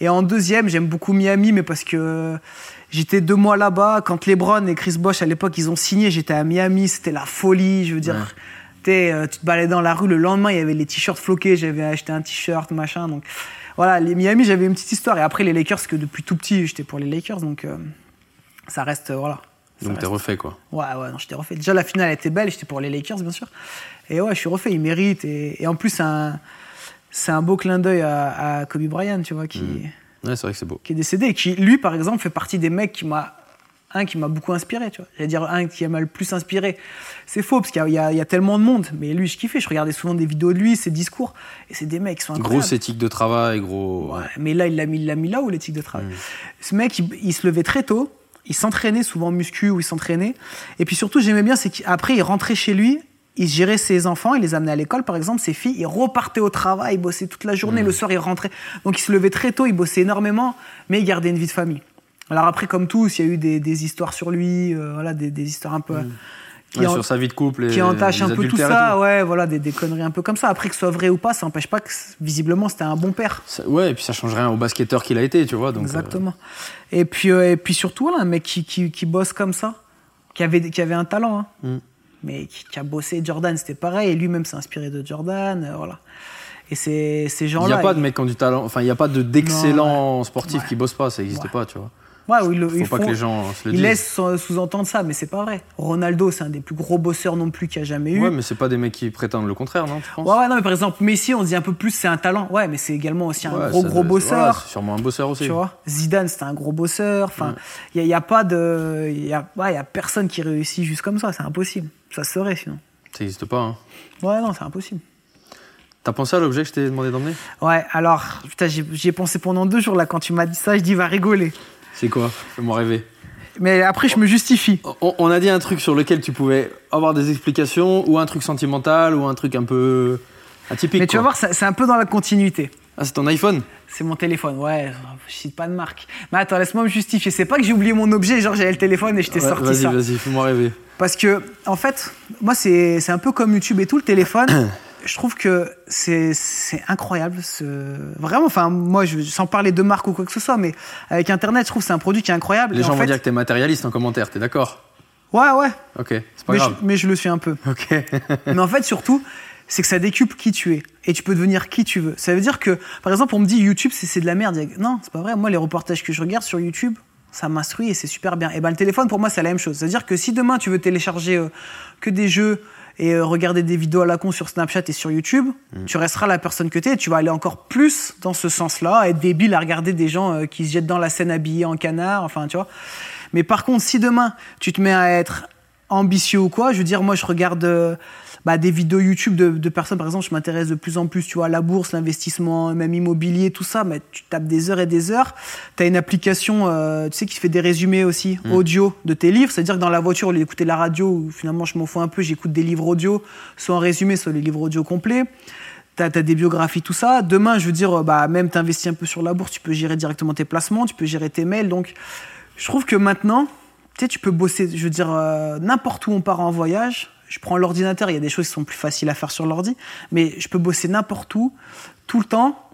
Et en deuxième, j'aime beaucoup Miami, mais parce que j'étais deux mois là-bas. Quand LeBron et Chris Bosh, à l'époque, ils ont signé, j'étais à Miami, c'était la folie. Je veux dire, Ouais. Euh, tu te baladais dans la rue, le lendemain, il y avait les t-shirts floqués, j'avais acheté un t-shirt, machin. Donc voilà, les Miami, j'avais une petite histoire. Et après, les Lakers, que depuis tout petit, j'étais pour les Lakers. Donc euh, ça reste, euh, voilà. Ça Donc, t'es refait, quoi. Ouais, ouais, non, j'étais refait. Déjà, la finale était belle, j'étais pour les Lakers, bien sûr. Et ouais, je suis refait, il mérite. Et, et en plus, c'est un, c'est un beau clin d'œil à, à Kobe Bryant, tu vois, qui, Ouais, c'est vrai que c'est beau. qui est décédé. Et qui, lui, par exemple, fait partie des mecs qui m'a. Un qui m'a beaucoup inspiré, tu vois. J'allais dire un qui m'a le plus inspiré. C'est faux, parce qu'il y y y a tellement de monde. Mais lui, je kiffais. Je regardais souvent des vidéos de lui, ses discours. Et c'est des mecs qui sont incroyables. Grosse éthique de travail, gros. Ouais, mais là, il l'a mis, mis là où l'éthique de travail. Mm. Ce mec, il, il se levait très tôt, il s'entraînait souvent en muscu ou il s'entraînait. Et puis surtout, j'aimais bien, c'est qu'après, il rentrait chez lui, il gérait ses enfants, il les amenait à l'école, par exemple, ses filles, il repartait au travail, il bossait toute la journée, Mm. le soir, il rentrait. Donc il se levait très tôt, il bossait énormément, mais il gardait une vie de famille. Alors après, comme tous, il y a eu des, des histoires sur lui, euh, voilà, des, des histoires un peu. qui Mm. Ouais, en- sur sa vie de couple. Et qui entache un peu tout ça, tout. ouais, voilà, des, des conneries un peu comme ça. Après, que ce soit vrai ou pas, ça n'empêche pas que, visiblement, c'était un bon père. Ça- Ouais, et puis ça change rien au basketteur qu'il a été, tu vois. Donc, euh, Exactement. Et puis, euh, et puis surtout, voilà, un mec qui, qui, qui bosse comme ça, qui avait, qui avait un talent, hein, Mm. mais qui, qui a bossé. Jordan, c'était pareil, et lui-même s'est inspiré de Jordan, euh, voilà. Et ces, ces Il gens-là. n'y a pas de mec qui ont du talent. Enfin, il n'y a pas de- d'excellents sportifs Ouais. qui bossent pas. Ça n'existe Ouais. pas, tu vois. Ouais, le- Faut ils pas font- que les gens se le Ils disent. laissent sous- sous-entendre ça, mais c'est pas vrai. Ronaldo, c'est un des plus gros bosseurs non plus qu'il y a jamais eu. Ouais, mais c'est pas des mecs qui prétendent le contraire, non, tu penses? Ouais, ouais, non, mais par exemple, Messi, on dit un peu plus, c'est un talent. Ouais, mais c'est également aussi un Ouais, gros, gros bosseur. voilà, c'est sûrement un bosseur aussi. Tu vois, Zidane, c'était un gros bosseur. Enfin, Ouais. il n'y a, pas de. Il y a, ouais, y a personne qui réussit juste comme ça. C'est impossible. Ça serait sinon. Ça n'existe pas. Hein. Ouais, non, c'est impossible. T'as pensé à l'objet que je t'ai demandé d'emmener? Ouais, alors, putain, j'y j'y ai pensé pendant deux jours là. Quand tu m'as dit ça, je dis, va rigoler. C'est quoi Fais-moi rêver. Mais après, je me justifie. On, on a dit un truc sur lequel tu pouvais avoir des explications, ou un truc sentimental, ou un truc un peu atypique. Mais tu vas voir, c'est un peu dans la continuité. Ah, c'est ton iPhone C'est mon téléphone, ouais, je cite pas de marque. Mais attends, laisse-moi me justifier. C'est pas que j'ai oublié mon objet, genre j'avais le téléphone et je t'ai Ouais, sorti Vas-y, ça. vas-y, fais-moi rêver. Parce que, en fait, moi, c'est un peu comme YouTube et tout, le téléphone. je trouve que c'est incroyable. Ce... Vraiment, enfin, moi, je, sans parler de marque ou quoi que ce soit, mais avec Internet, je trouve que c'est un produit qui est incroyable. Les Et gens en vont dire que t'es matérialiste en commentaire, t'es d'accord? Ouais, ouais. Ok, c'est pas Mais je, grave. mais je le suis un peu. Ok. mais en fait, surtout, c'est que ça décuple qui tu es. Et tu peux devenir qui tu veux. Ça veut dire que, par exemple, on me dit YouTube, c'est c'est de la merde. Non, c'est pas vrai. Moi, les reportages que je regarde sur YouTube, ça m'instruit et c'est super bien. Et ben, le téléphone, pour moi, c'est la même chose. C'est-à-dire que si demain, tu veux télécharger euh, que des jeux et euh, regarder des vidéos à la con sur Snapchat et sur YouTube, tu resteras la personne que tu es et tu vas aller encore plus dans ce sens-là, être débile à regarder des gens euh, qui se jettent dans la scène habillés en canard, enfin, tu vois. Mais par contre, si demain, tu te mets à être ambitieux ou quoi, je veux dire, moi, je regarde euh, bah, des vidéos YouTube de, de personnes, par exemple, je m'intéresse de plus en plus, tu vois, à la bourse, l'investissement, même immobilier, tout ça, mais tu tapes des heures et des heures. Tu as une application, euh, tu sais, qui fait des résumés aussi, audio de tes livres, c'est-à-dire que dans la voiture, au lieu d'écouter la radio, où finalement, je m'en fous un peu, j'écoute des livres audio, soit en résumé, soit les livres audio complets. T'as as des biographies, tout ça. Demain, je veux dire, euh, bah, même t'investis un peu sur la bourse, tu peux gérer directement tes placements, tu peux gérer tes mails. Donc, je trouve que maintenant, tu sais, tu peux bosser, je veux dire, euh, n'importe où on part en voyage. Je prends l'ordinateur, il y a des choses qui sont plus faciles à faire sur l'ordi, mais je peux bosser n'importe où, tout le temps,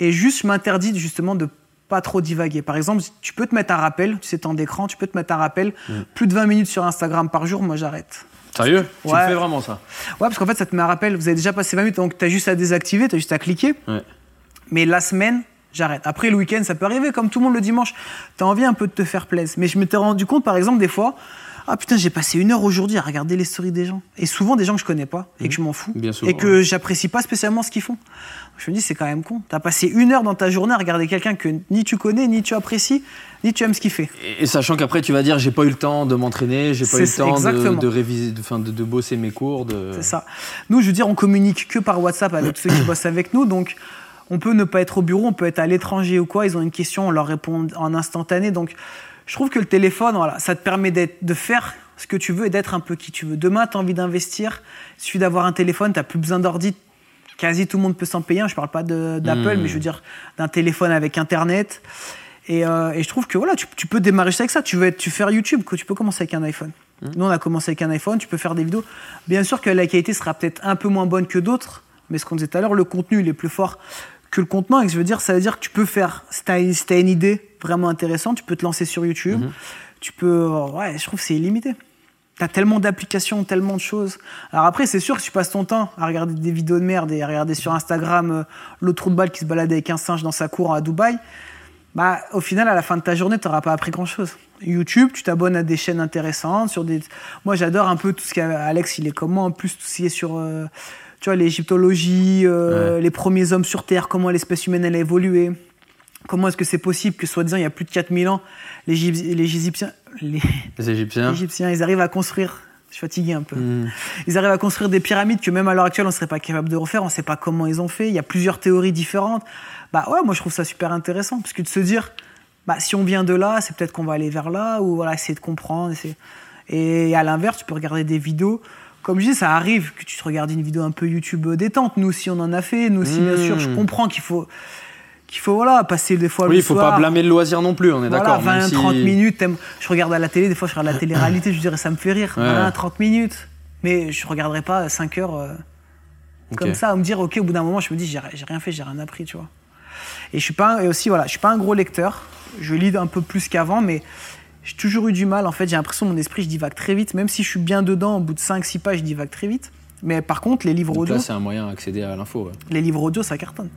et juste, je m'interdis justement de pas trop divaguer. Par exemple, tu peux te mettre un rappel, tu sais, temps d'écran, tu peux te mettre un rappel, plus de 20 minutes sur Instagram par jour, moi j'arrête. Sérieux? Tu Ouais. fais vraiment ça? Ouais, parce qu'en fait, ça te met un rappel, vous avez déjà passé 20 minutes, donc tu as juste à désactiver, tu as juste à cliquer. Ouais. Mais la semaine, j'arrête. Après, le week-end, ça peut arriver, comme tout le monde le dimanche. Tu as envie un peu de te faire plaisir. Mais je m'étais rendu compte, par exemple, des fois, ah putain, j'ai passé une heure aujourd'hui à regarder les stories des gens. Et souvent des gens que je connais pas et que je m'en fous. Bien souvent, et que j'apprécie pas spécialement ce qu'ils font. Je me dis, c'est quand même con. T'as passé une heure dans ta journée à regarder quelqu'un que ni tu connais, ni tu apprécies, ni tu aimes ce qu'il fait. Et, et sachant qu'après, tu vas dire, j'ai pas eu le temps de m'entraîner, j'ai pas eu le temps de, réviser, de, enfin, de, de bosser mes cours. C'est ça. Nous, je veux dire, on communique que par WhatsApp avec ceux qui bossent avec nous. Donc, on peut ne pas être au bureau, on peut être à l'étranger ou quoi. Ils ont une question, on leur répond en instantané. Donc, je trouve que le téléphone, voilà, ça te permet de faire ce que tu veux et d'être un peu qui tu veux. Demain, tu as envie d'investir. Il suffit d'avoir un téléphone, tu n'as plus besoin d'ordi. Quasi tout le monde peut s'en payer. un. Je parle pas d'Apple, Hmm. mais je veux dire d'un téléphone avec Internet. Et, euh, et je trouve que voilà, tu, tu peux démarrer avec ça. Tu veux être, tu faire YouTube, tu peux commencer avec un iPhone. Nous, on a commencé avec un iPhone. Tu peux faire des vidéos. Bien sûr que la qualité sera peut-être un peu moins bonne que d'autres, mais ce qu'on disait tout à l'heure, le contenu il est plus fort que le contenant. Et que je veux dire, ça veut dire que tu peux faire. Si t'as si t'as une idée vraiment intéressante, tu peux te lancer sur YouTube. Tu peux. euh, Ouais, je trouve que c'est illimité. T'as tellement d'applications, tellement de choses. Alors après, c'est sûr que tu passes ton temps à regarder des vidéos de merde et à regarder sur Instagram euh, l'autre trou de balle qui se balade avec un singe dans sa cour à Dubaï. Bah, au final, à la fin de ta journée, tu n'auras pas appris grand-chose. YouTube, tu t'abonnes à des chaînes intéressantes. Sur des... Moi, j'adore un peu tout ce qu'Alex, il est comme moi, en plus, tout ce qui est sur euh, tu vois, l'égyptologie, euh, les premiers hommes sur Terre, comment l'espèce humaine elle a évolué. Comment est-ce que c'est possible que, soi-disant, il y a plus de 4000 ans, les, Égyp- les Égyptiens, les, Les Égyptiens. les Égyptiens, ils arrivent à construire. Je suis fatigué un peu. Hmm. Ils arrivent à construire des pyramides que même à l'heure actuelle on serait pas capable de refaire. On sait pas comment ils ont fait. Il y a plusieurs théories différentes. Bah ouais, moi je trouve ça super intéressant parce que de se dire, bah si on vient de là, c'est peut-être qu'on va aller vers là ou voilà essayer de comprendre. Et à l'inverse, tu peux regarder des vidéos. Comme je dis, ça arrive que tu te regardes une vidéo un peu YouTube détente. Nous aussi, on en a fait. Nous aussi, bien sûr, je comprends qu'il faut qu'il faut voilà passer des fois Oui, le il faut soir. pas blâmer le loisir non plus, on est Voilà, d'accord. 20, même si- 30 minutes. t'aimes- Je regarde à la télé, des fois je regarde la télé-réalité, je dirais ça me fait rire. Ouais. 20, 30 minutes. Mais je regarderai pas 5 heures euh, comme ça, à me dire, ok, au bout d'un moment, je me dis, j'ai j'ai rien fait, j'ai rien appris, tu vois. Et je suis pas, un- et aussi, voilà, je suis pas un gros lecteur. Je lis un peu plus qu'avant, mais j'ai toujours eu du mal. En fait, j'ai l'impression que mon esprit, je divague très vite. Même si je suis bien dedans, au bout de 5-6 pages, je divague très vite. Mais par contre, les livres Donc audio, là, c'est un moyen d'accéder à l'info. ouais. les livres audio, ça cartonne.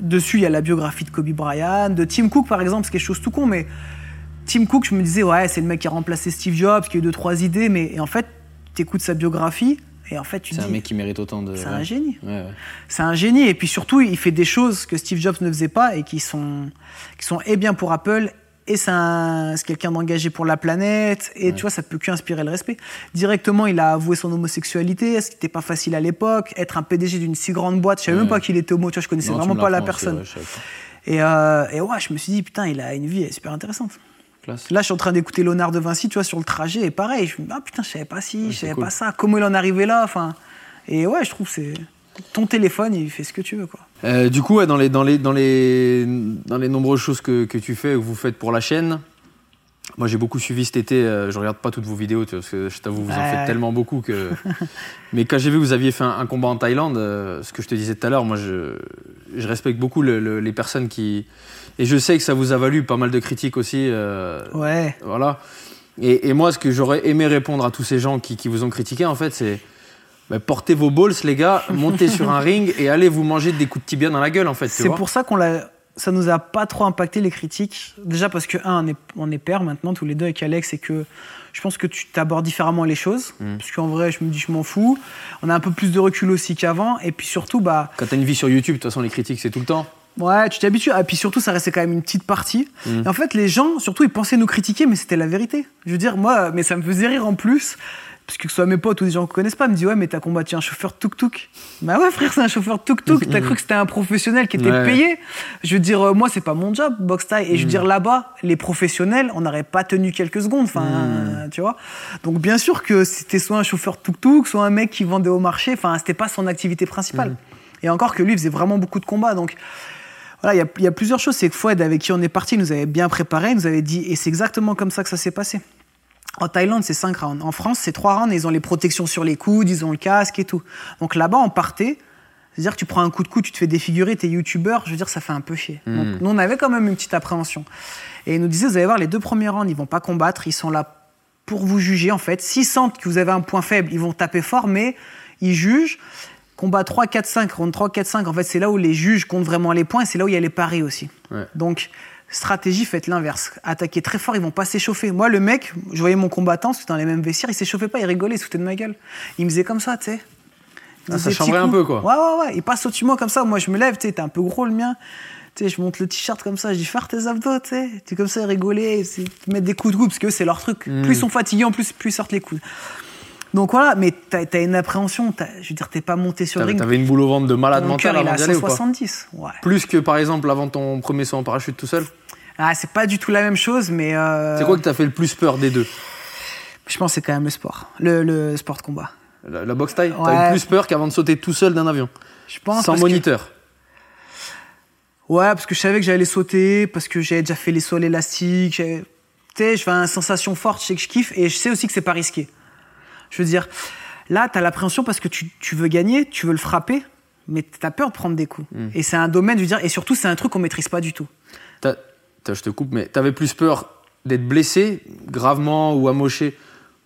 Dessus, il y a la biographie de Kobe Bryant, de Tim Cook, par exemple, c'est quelque chose tout con, mais Tim Cook, je me disais, ouais, c'est le mec qui a remplacé Steve Jobs, qui a eu deux, trois idées, mais et en fait, tu écoutes sa biographie, et en fait, tu C'est un mec qui mérite autant de. c'est un génie. Ouais, ouais. C'est un génie, et puis surtout, il fait des choses que Steve Jobs ne faisait pas, et qui sont, qui sont et bien pour Apple, et c'est un- c'est quelqu'un d'engagé pour la planète, et tu vois, ça peut qu'inspirer le respect. Directement, il a avoué son homosexualité, ce qui n'était pas facile à l'époque, être un PDG d'une si grande boîte, je savais même Ouais. pas qu'il était homo, tu vois, je connaissais Non, vraiment me pas la personne. ouais, je. Et, euh, et ouais, je me suis dit, putain, il a une vie elle est super intéressante. Classe. Là, je suis en train d'écouter Léonard de Vinci, tu vois, sur le trajet, et pareil, je me dis, ah putain, je savais pas ci, je c'est savais cool. pas ça, comment il en est arrivé là, enfin. Et ouais, je trouve que c'est. Ton téléphone, il fait ce que tu veux, quoi. Euh, du coup, ouais, dans, les, dans, les, dans, les, dans les nombreuses choses que, que tu fais ou que vous faites pour la chaîne, moi j'ai beaucoup suivi cet été. euh, je regarde pas toutes vos vidéos tu vois, parce que je t'avoue, vous en Ouais. faites tellement beaucoup que. Mais quand j'ai vu que vous aviez fait un, un combat en Thaïlande, euh, ce que je te disais tout à l'heure, moi je, je respecte beaucoup le- le- les personnes qui. Et je sais que ça vous a valu pas mal de critiques aussi. euh, Ouais. Voilà. Et, et moi, ce que j'aurais aimé répondre à tous ces gens qui, qui vous ont critiqué, en fait, c'est bah, portez vos balls, les gars, montez sur un ring et allez vous manger des coups de tibia dans la gueule, en fait. C'est pour ça qu'on l'a. Ça nous a pas trop impacté les critiques. Déjà parce que, un, on est, on est pères maintenant, tous les deux avec Alex, et que je pense que tu t'abordes différemment les choses. Mm. Parce qu'en vrai, je me dis, je m'en fous. On a un peu plus de recul aussi qu'avant. Et puis surtout, bah. Quand t'as une vie sur YouTube, de toute façon, les critiques, c'est tout le temps. Ouais, tu t'habitues. Et puis surtout, ça restait quand même une petite partie. Mm. Et en fait, les gens, surtout, ils pensaient nous critiquer, mais c'était la vérité. Je veux dire, moi, mais ça me faisait rire en plus. Parce que ce soit mes potes ou des gens qu'on connaissent pas, me disent Ouais, mais t'as combattu un chauffeur tuk-tuk. Bah ouais, frère, c'est un chauffeur tuk-tuk. T'as cru que c'était un professionnel qui était Ouais. payé. Je veux dire, euh, moi, c'est pas mon job, box taille. Et je veux dire, là-bas, les professionnels, on n'aurait pas tenu quelques secondes. Enfin, euh, tu vois. Donc, bien sûr que c'était soit un chauffeur tuk-tuk, soit un mec qui vendait au marché. Enfin, c'était pas son activité principale. Et encore que lui, il faisait vraiment beaucoup de combats. Donc, voilà, il y a- il y, a plusieurs choses. C'est que Fouad, avec qui on est parti, nous avait bien préparé, nous avait dit, et c'est exactement comme ça que ça s'est passé. En Thaïlande, c'est 5 rounds. En France, c'est 3 rounds et ils ont les protections sur les coudes, ils ont le casque et tout. Donc là-bas, on partait. C'est-à-dire que tu prends un coup de coude, tu te fais défigurer, t'es youtubeur, je veux dire, ça fait un peu chier. Donc nous, on avait quand même une petite appréhension. Et ils nous disaient, vous allez voir, les deux premiers rounds, ils vont pas combattre, ils sont là pour vous juger, en fait. S'ils sentent que vous avez un point faible, ils vont taper fort, mais ils jugent. Combat 3, 4, 5, round 3, 4, 5, en fait, c'est là où les juges comptent vraiment les points et c'est là où il y a les paris aussi. Ouais. Donc, stratégie, faites l'inverse. Attaquez très fort, ils vont pas s'échauffer. Moi, le mec, je voyais mon combattant, c'était dans les mêmes vestiaires, il s'échauffait pas, il rigolait, il se de ma gueule. Il me faisait comme ça, tu sais. Ah, ça chambrait un peu, quoi. Ouais, ouais, ouais. Il passe au-dessus de moi comme ça. Moi, je me lève, tu sais, t'es un peu gros le mien. Tu sais, je monte le t-shirt comme ça, je dis faire tes abdos, tu sais. Tu es comme ça, rigoler, mettre des coups de coude, parce que eux, c'est leur truc. Mm. Plus ils sont fatigués, en plus, plus ils sortent les coudes. Donc voilà, mais t'as as une appréhension. t'as- Je veux dire, t'es pas monté sur le ring. t'avais une boule au ventre de malade Mon mental avant à d'y aller ou pas 170. Ouais. Plus que par exemple avant ton premier saut en parachute tout seul Ah, c'est pas du tout la même chose, mais. euh, C'est quoi que t'as fait le plus peur des deux Je pense que c'est quand même le sport. Le, le sport de combat. La, la boxe taille Ouais. T'as eu plus peur qu'avant de sauter tout seul d'un avion Je pense. Sans que- moniteur Ouais, parce que je savais que j'allais sauter, parce que j'avais déjà fait les sauts élastiques. Tu sais, je fais une sensation forte, je sais que je kiffe, et je sais aussi que c'est pas risqué. Je veux dire, là, t'as l'appréhension parce que tu, tu veux gagner, tu veux le frapper, mais t'as peur de prendre des coups. Mm. Et c'est un domaine, je veux dire, et surtout, c'est un truc qu'on maîtrise pas du tout. T'as- t'as- Je te coupe, mais t'avais plus peur d'être blessé, gravement ou amoché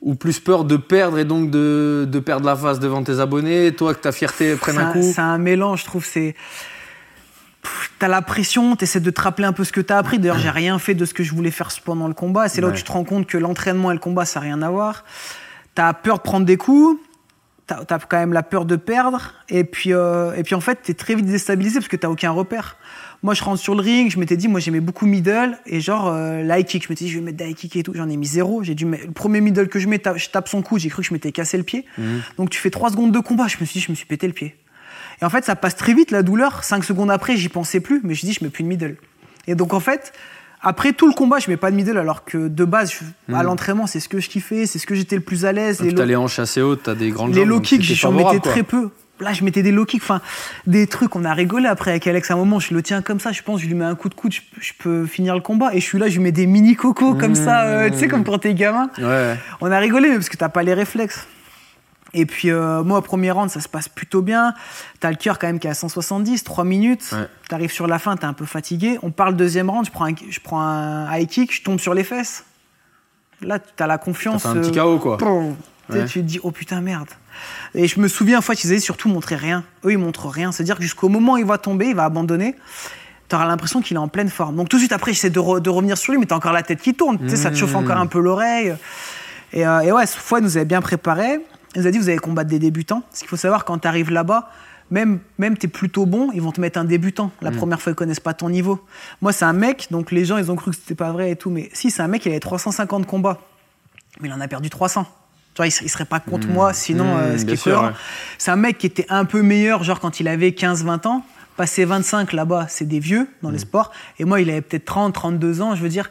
ou plus peur de perdre et donc de, de perdre la face devant tes abonnés, toi que ta fierté prenne un coup? C'est un mélange, je trouve. C'est. T'as la pression, t'essaies de te rappeler un peu ce que t'as appris. D'ailleurs, j'ai rien fait de ce que je voulais faire pendant le combat. C'est là où Ouais. tu te rends compte que l'entraînement et le combat, ça n'a rien à voir. T'as peur de prendre des coups. T'as as quand même la peur de perdre. Et puis, euh, et puis en fait, t'es très vite déstabilisé parce que t'as aucun repère. Moi, je rentre sur le ring, je m'étais dit, moi, j'aimais beaucoup middle et genre euh, la high kick. Je m'étais dit, je vais mettre des high kick et tout. J'en ai mis zéro. J'ai dû mettre- le premier middle que je mets, ta- je tape son cou. J'ai cru que je m'étais cassé le pied. Mhm. Donc tu fais 3 secondes de combat. Je me suis dit, je me suis pété le pied. Et en fait, ça passe très vite la douleur. 5 secondes après, j'y pensais plus, mais je dis, je mets plus de middle. Et donc en fait, après tout le combat, je mets pas de middle, alors que de base, je- à l'entraînement, c'est ce que je kiffais, c'est ce que j'étais le plus à l'aise. Puis Les low- hanches assez hautes, t'as des grandes les low kicks, j'en mettais très peu. Là, je mettais des low kicks, enfin, des trucs, on a rigolé après avec Alex à un moment, je le tiens comme ça, je pense, je lui mets un coup de coude, je, je peux finir le combat. Et je suis là, je lui mets des mini cocos comme ça, euh, tu sais, comme quand t'es gamin. Ouais. On a rigolé, mais parce que t'as pas les réflexes. Et puis, euh, moi, au premier round, ça se passe plutôt bien. T'as le cœur quand même qui est à 170, 3 minutes. Ouais. T'arrives sur la fin, t'es un peu fatigué. On parle deuxième round, je prends un, je prends un high kick, je tombe sur les fesses. Là, t'as la T'as confiance. fait un petit euh, KO, quoi. Tu sais, Ouais. Tu te dis, oh putain, merde. Et je me souviens, une fois, qu'ils avaient surtout montré rien. Eux, ils montrent rien. C'est-à-dire que jusqu'au moment où il va tomber, il va abandonner, t'auras l'impression qu'il est en pleine forme. Donc tout de suite après, j'essaie de, re- de revenir sur lui, mais t'as encore la tête qui tourne. Tu sais, ça te chauffe encore un peu l'oreille. Et, euh, et ouais, cette fois, il nous avait bien préparé. Il nous a dit, vous allez combattre des débutants. Parce qu'il faut savoir, quand t'arrives là-bas, même, même t'es plutôt bon, ils vont te mettre un débutant. La première fois, ils connaissent pas ton niveau. Moi, c'est un mec, donc les gens, ils ont cru que c'était pas vrai et tout. Mais si, c'est un mec, il avait 350 combats. Mais il en a perdu 300. Tu vois, il, il serait pas contre moi, sinon, Mmh, euh, ce qui bien est sûr, cohérent. ouais. C'est un mec qui était un peu meilleur, genre quand il avait 15-20 ans. Passé 25 là-bas, c'est des vieux dans les sports. Et moi, il avait peut-être 30, 32 ans. Je veux dire,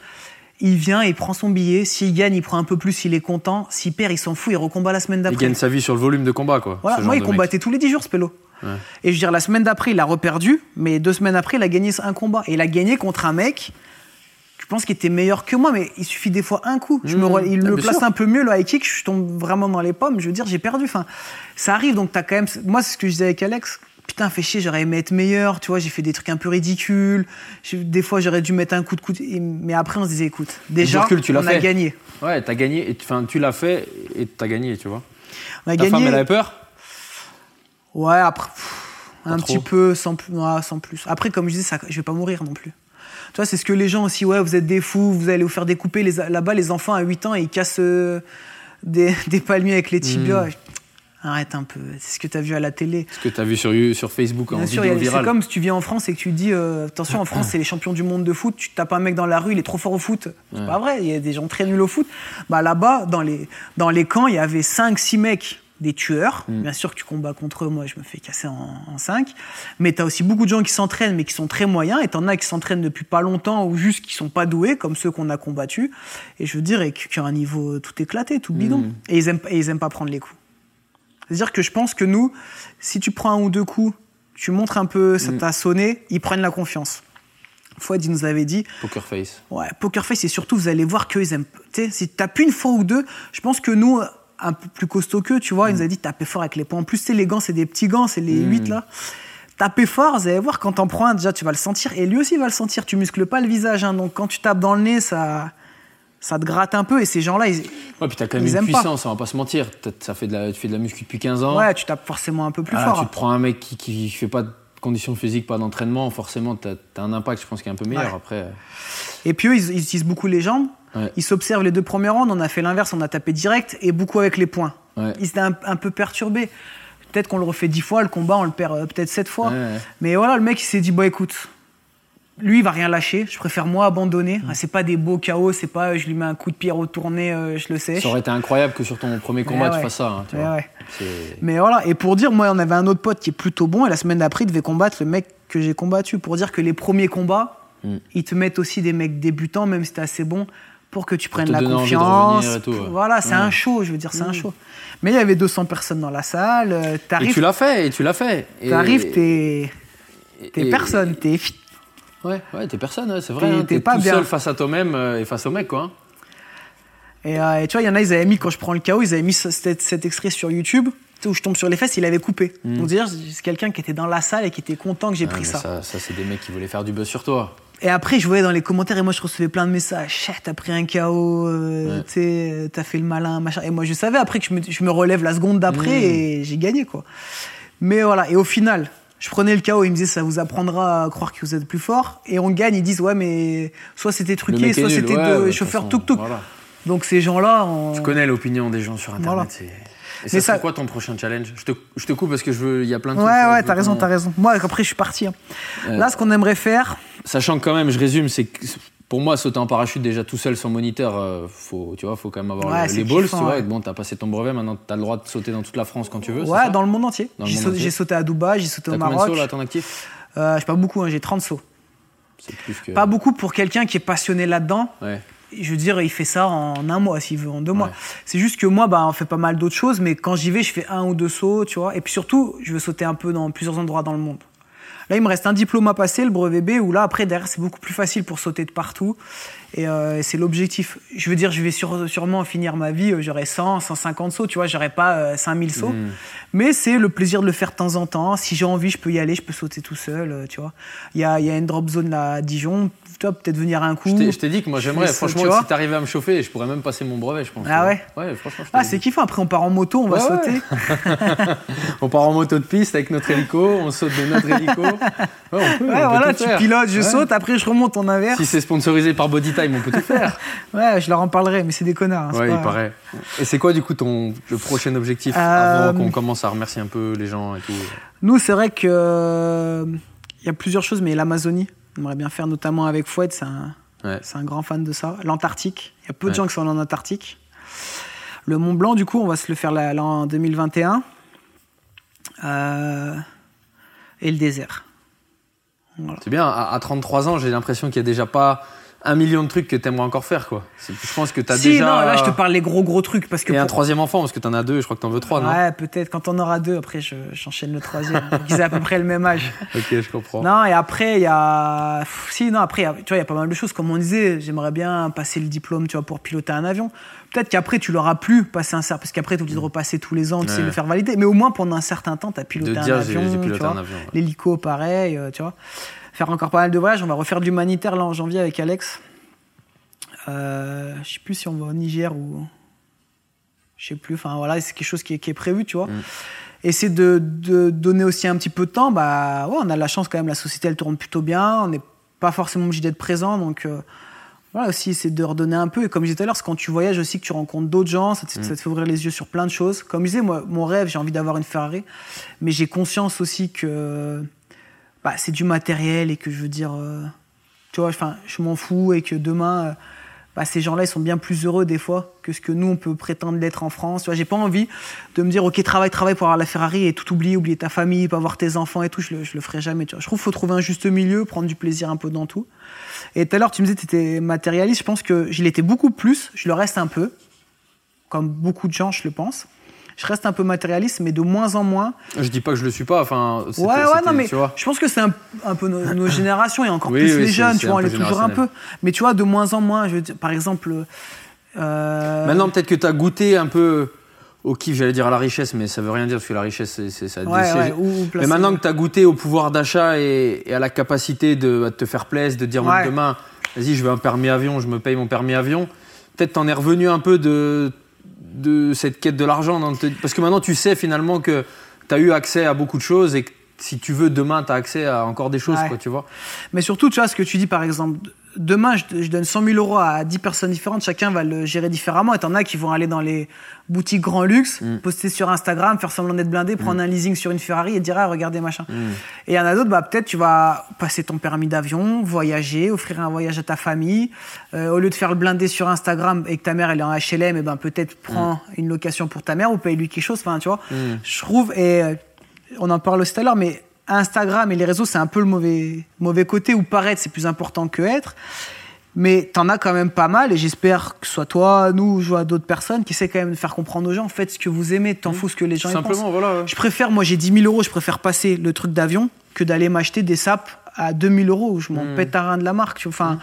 il vient, il prend son billet. S'il gagne, il prend un peu plus, il est content. S'il perd, il s'en fout, il recombat la semaine Il d'après. gagne sa vie sur le volume de combat, quoi. Voilà, moi, il mec. combattait tous les 10 jours, ce pélo. Ouais. Et je veux dire, la semaine d'après, il a reperdu, mais deux semaines après, il a gagné un combat. Et il a gagné contre un mec, je pense qu'il était meilleur que moi, mais il suffit des fois un coup. Je me Mmh. il Ah, bien place sûr. un peu mieux, le high kick, je tombe vraiment dans les pommes. Je veux dire, j'ai perdu. Enfin, ça arrive, donc t'as quand même. Moi, c'est ce que je disais avec Alex. Putain, fait chier, j'aurais aimé être meilleur, tu vois, j'ai fait des trucs un peu ridicules. Des fois, j'aurais dû mettre un coup de coude. Mais après, on se disait, écoute, déjà, recul, tu on a fait. gagné. Ouais, t'as gagné, enfin, tu l'as fait et t'as gagné, tu vois. On a Ta gagné. femme, elle avait peur? Ouais, après, pff, un petit peu, sans plus, sans plus. Après, comme je disais, ça, je vais pas mourir non plus. Tu vois, c'est ce que les gens aussi, ouais, vous êtes des fous, vous allez vous faire découper. Là-bas, les enfants à 8 ans, ils cassent euh, des, des palmiers avec les tibias. Hmm. Arrête un peu, c'est ce que tu as vu à la télé. Ce que t'as vu sur, Facebook en sûr, vidéo c'est comme si tu viens en France et que tu dis, euh, attention, en France, c'est les champions du monde de foot, tu tapes un mec dans la rue, il est trop fort au foot. C'est Ouais. pas vrai, il y a des gens très nuls au foot. Bah là-bas, dans les, dans les camps, il y avait 5-6 mecs, des tueurs. Mm. Bien sûr que tu combats contre eux, moi je me fais casser en 5. Mais tu as aussi beaucoup de gens qui s'entraînent, mais qui sont très moyens. Et t'en as qui s'entraînent depuis pas longtemps ou juste qui sont pas doués, comme ceux qu'on a combattus. Et je veux dire, et qui qui ont un niveau tout éclaté, tout bidon. Mm. Et, ils aiment, et ils aiment pas prendre les coups. C'est-à-dire que je pense que nous, si tu prends un ou deux coups, tu montres un peu, ça Mm. t'a sonné, ils prennent la confiance. Fouad, il nous avait dit, Poker face. ouais, Poker Face, et surtout, vous allez voir qu'ils aiment. Tu sais, si tu tapes une fois ou deux, je pense que nous, un peu plus costaud qu'eux, tu vois, il nous a dit tapez fort avec les poings. En plus, c'est les gants, c'est des petits gants, c'est les Mm. 8 là. Tapez fort, vous allez voir, quand t'en prends un, déjà, tu vas le sentir, et lui aussi va le sentir. Tu muscles pas le visage, hein, donc quand tu tapes dans le nez, ça, ça te gratte un peu, et ces gens-là, ils- Ouais, puis t'as quand même une pas. puissance, on va pas se mentir. T'as- Ça fait de la, tu fais de la muscu depuis à 15 ans. ouais, tu tapes forcément un peu plus Ah, fort. tu hein. te prends un mec qui, qui fait pas conditions physiques, pas d'entraînement, forcément, tu as, un impact, je pense, qui est un peu meilleur. Ouais. Après, euh, Et puis eux, ils, ils utilisent beaucoup les jambes. Ouais. Ils s'observent les deux premières rounds. On a fait l'inverse, on a tapé direct et beaucoup avec les poings. Ouais. Ils étaient un, un peu perturbés. Peut-être qu'on le refait dix fois, le combat, on le perd euh, peut-être sept fois. Ouais, ouais. Mais voilà, le mec, il s'est dit, bah écoute, lui, il va rien lâcher. Je préfère moi abandonner. Mm. Ah, c'est pas des beaux KO, c'est pas euh, je lui mets un coup de pied retourné, euh, je le sèche. ça aurait été incroyable que sur ton premier combat, Ouais, tu fasses ça. hein, tu Ouais, vois. ouais. C'est- Mais voilà, et pour dire, moi, on avait un autre pote qui est plutôt bon, et la semaine d'après, il devait combattre le mec que j'ai combattu. Pour dire que les premiers combats, Mm. ils te mettent aussi des mecs débutants, même si t'es assez bon, pour que tu prennes la confiance. tout, ouais. Voilà, c'est Mm. un show, je veux dire, c'est un show. Mais il y avait 200 personnes dans la salle, euh, Et tu l'as fait, et tu l'as fait. T'arrives, t'es t'es personne, t'es Ouais, ouais, t'es personne, ouais, c'est vrai. T'es- hein, t'es T'es pas tout bien. seul face à toi-même euh, et face au mec, quoi. hein. Et, euh, et tu vois, il y en a, ils avaient mis, quand je prends le KO, ils avaient mis ce- cet, cet extrait sur YouTube, tu sais, où je tombe sur les fesses, il avait coupé. Donc, dire, c'est quelqu'un qui était dans la salle et qui était content que j'ai Mm. Ouais, pris mais ça. ça, c'est des mecs qui voulaient faire du buzz sur toi. Et après, je voyais dans les commentaires, et moi, je recevais plein de messages. Chut, T'as pris un KO, euh, Ouais. tu sais, t'as fait le malin, machin. Et moi, je savais après que je me, je me relève la seconde d'après Mm. et j'ai gagné, quoi. Mais voilà, et au final, je prenais le KO, ils me disaient, ça vous apprendra à croire que vous êtes plus fort. Et on gagne, ils disent, ouais, mais soit c'était truqué, soit c'était ouais, de ouais, chauffeur tuk-tuk. voilà. Donc ces gens-là, on... Tu connais l'opinion des gens sur Internet. Voilà. c'est- Et Mais ça, ça- c'est quoi ton prochain challenge? Je te, je te coupe parce que je veux. Il y a plein de Ouais, trucs. ouais, je t'as raison, t'as raison. Moi, après, je suis parti. hein. Euh, Là, ce qu'on aimerait faire, Sachant que quand même, je résume, c'est que pour moi, sauter en parachute déjà tout seul sans moniteur, euh, faut, tu vois, faut quand même avoir Ouais, le- les balls, kiffant, tu vois. ouais. Bon, t'as passé ton brevet, maintenant t'as le droit de sauter dans toute la France quand tu veux. ouais, dans le monde entier. J'ai sauté, à Dubaï, j'ai sauté T'as au combien de Maroc. sauts là, ton actif? Euh, j'ai pas beaucoup, hein, j'ai 30 sauts. C'est plus que. Pas beaucoup pour quelqu'un qui est passionné là-dedans. Ouais. Je veux dire, il fait ça en un mois, s'il veut, en deux mois. C'est juste que moi, bah, on fait pas mal d'autres choses, mais quand j'y vais, je fais un ou deux sauts, tu vois. Et puis surtout, je veux sauter un peu dans plusieurs endroits dans le monde. Là, il me reste un diplôme à passer, le brevet B, où là, après, derrière, c'est beaucoup plus facile pour sauter de partout. Et euh, c'est l'objectif. Je veux dire, je vais sûrement finir ma vie, euh, j'aurai 100, 150 sauts, tu vois, j'aurai pas euh, 5000 sauts. Mhm. Mais c'est le plaisir de le faire de temps en temps. Si j'ai envie, je peux y aller, je peux sauter tout seul, euh, tu vois. Il y a, il y a une drop zone là à Dijon, tu vois, peut-être venir un coup. Je t'ai- dit que moi j'aimerais, franchement, tu si t'arrivais à me chauffer, je pourrais même passer mon brevet, je pense. Ah ouais Ouais, franchement, je Ah, c'est kiffant. Après, on part en moto, on va Ouais, sauter. On part en moto de piste avec notre hélico, on saute de notre hélico. Ouais, on peut, Ouais, on peut voilà, tu pilotes, je saute, après je remonte en inverse. Si c'est sponsorisé par On peut tout faire. Ouais, je leur en parlerai, mais c'est des connards. hein, Ouais, pas- il paraît. Et c'est quoi du coup ton le prochain objectif Euh, avant qu'on commence à remercier un peu les gens et tout Nous, c'est vrai que euh, il y a plusieurs choses, mais l'Amazonie, on aimerait bien faire notamment avec Fouad, c'est un, Ouais. un grand fan de ça. L'Antarctique, il y a peu de Ouais. gens qui sont en Antarctique. Le Mont Blanc, du coup, on va se le faire là, là en 2021. Euh, et le désert. Voilà. C'est bien, à, à 33 ans, j'ai l'impression qu'il y a déjà pas un million de trucs que t'aimerais encore faire quoi. Je pense que t'as Si, déjà. non, là, je te parle les gros, gros trucs. Parce que Et un pour- troisième enfant, parce que t'en as deux, je crois que t'en veux trois, non Ouais, peut-être. Quand on aura deux, après, je- j'enchaîne le troisième. Ils ont à peu près le même âge. Ok, je comprends. Non, et après, il y a. Si, non, après, il y a- tu vois, il y a pas mal de choses. Comme on disait, j'aimerais bien passer le diplôme, tu vois, pour piloter un avion. Peut-être qu'après, tu l'auras plus, passer un certain. Parce qu'après, tu obligé de repasser tous les ans, tu sais, Ouais. le faire valider. Mais au moins, pendant un certain temps, tu as de piloté un dire avion. tu piloté vois. un avion. ouais. L'hélico, pareil, euh, tu vois. Faire encore pas mal de voyages. On va refaire de l'humanitaire là en janvier avec Alex. Euh, je sais plus si on va au Niger ou. Je sais plus. Enfin voilà, c'est quelque chose qui est, qui est prévu, tu vois. Mm. Et c'est de, de donner aussi un petit peu de temps. Bah ouais, on a de la chance quand même. La société elle tourne plutôt bien. On n'est pas forcément obligé d'être présent, donc. euh, voilà aussi, c'est de redonner un peu. Et comme je disais tout à l'heure, c'est quand tu voyages aussi que tu rencontres d'autres gens, ça te, ça te fait ouvrir les yeux sur plein de choses. Comme je disais, moi, mon rêve, j'ai envie d'avoir une Ferrari, mais j'ai conscience aussi que bah, c'est du matériel et que je veux dire, euh, tu vois, enfin, je m'en fous et que demain, euh, bah, ces gens-là, ils sont bien plus heureux des fois que ce que nous, on peut prétendre l'être en France. Tu vois, j'ai pas envie de me dire, ok, travaille, travaille pour avoir la Ferrari et tout oublier, oublier ta famille, pas voir tes enfants et tout. Je le, je le ferai jamais. Tu vois. Je trouve qu'il faut trouver un juste milieu, prendre du plaisir un peu dans tout. Et tout à l'heure, tu me disais que tu étais matérialiste. Je pense que je l'étais beaucoup plus. Je le reste un peu. Comme beaucoup de gens, je le pense. Je reste un peu matérialiste, mais de moins en moins. Je dis pas que je le suis pas, enfin. Ouais, ouais, non, mais je pense que c'est un, un peu nos, nos générations et encore Oui, plus oui, les jeunes, tu vois, on est toujours un peu. Mais tu vois, de moins en moins, je veux dire, par exemple. euh, Maintenant, peut-être que tu as goûté un peu au kiff, j'allais dire à la richesse, mais ça veut rien dire parce que la richesse, c'est, ça. ouais, ou- mais maintenant que tu as goûté au pouvoir d'achat et, et à la capacité de, de te faire plaisir, de dire Ouais. demain, vas-y, je veux un permis avion, je me paye mon permis avion, peut-être t'en es revenu un peu de, de cette quête de l'argent. dans Parce que maintenant, tu sais finalement que tu as eu accès à beaucoup de choses et que si tu veux, demain, tu as accès à encore des choses, Ouais. quoi, tu vois. Mais surtout, tu vois, ce que tu dis, par exemple, demain, je, donne 100 000 euros à 10 personnes différentes, chacun va le gérer différemment. Et t'en as qui vont aller dans les boutiques grand luxe, Mm. poster sur Instagram, faire semblant d'être blindé, prendre un leasing sur une Ferrari et dire, ah, regardez, machin. Mm. Et il y en a d'autres, bah, peut-être tu vas passer ton permis d'avion, voyager, offrir un voyage à ta famille. Euh, au lieu de faire le blindé sur Instagram et que ta mère elle est en HLM, et ben peut-être prends une location pour ta mère ou paye-lui quelque chose. Enfin, tu vois, Mm. je trouve, et euh, on en parle aussi tout à l'heure, mais Instagram et les réseaux, c'est un peu le mauvais, mauvais côté où paraître, c'est plus important que être. Mais t'en as quand même pas mal et j'espère que ce soit toi, nous, ou à d'autres personnes qui essaient quand même de faire comprendre aux gens, faites ce que vous aimez, t'en fous ce que les gens pensent. Simplement, voilà. ouais. Je préfère, moi j'ai 10 000 euros, je préfère passer le truc d'avion que d'aller m'acheter des sapes à 2 000 euros où je m'en Mm. pète un rein de la marque. Enfin,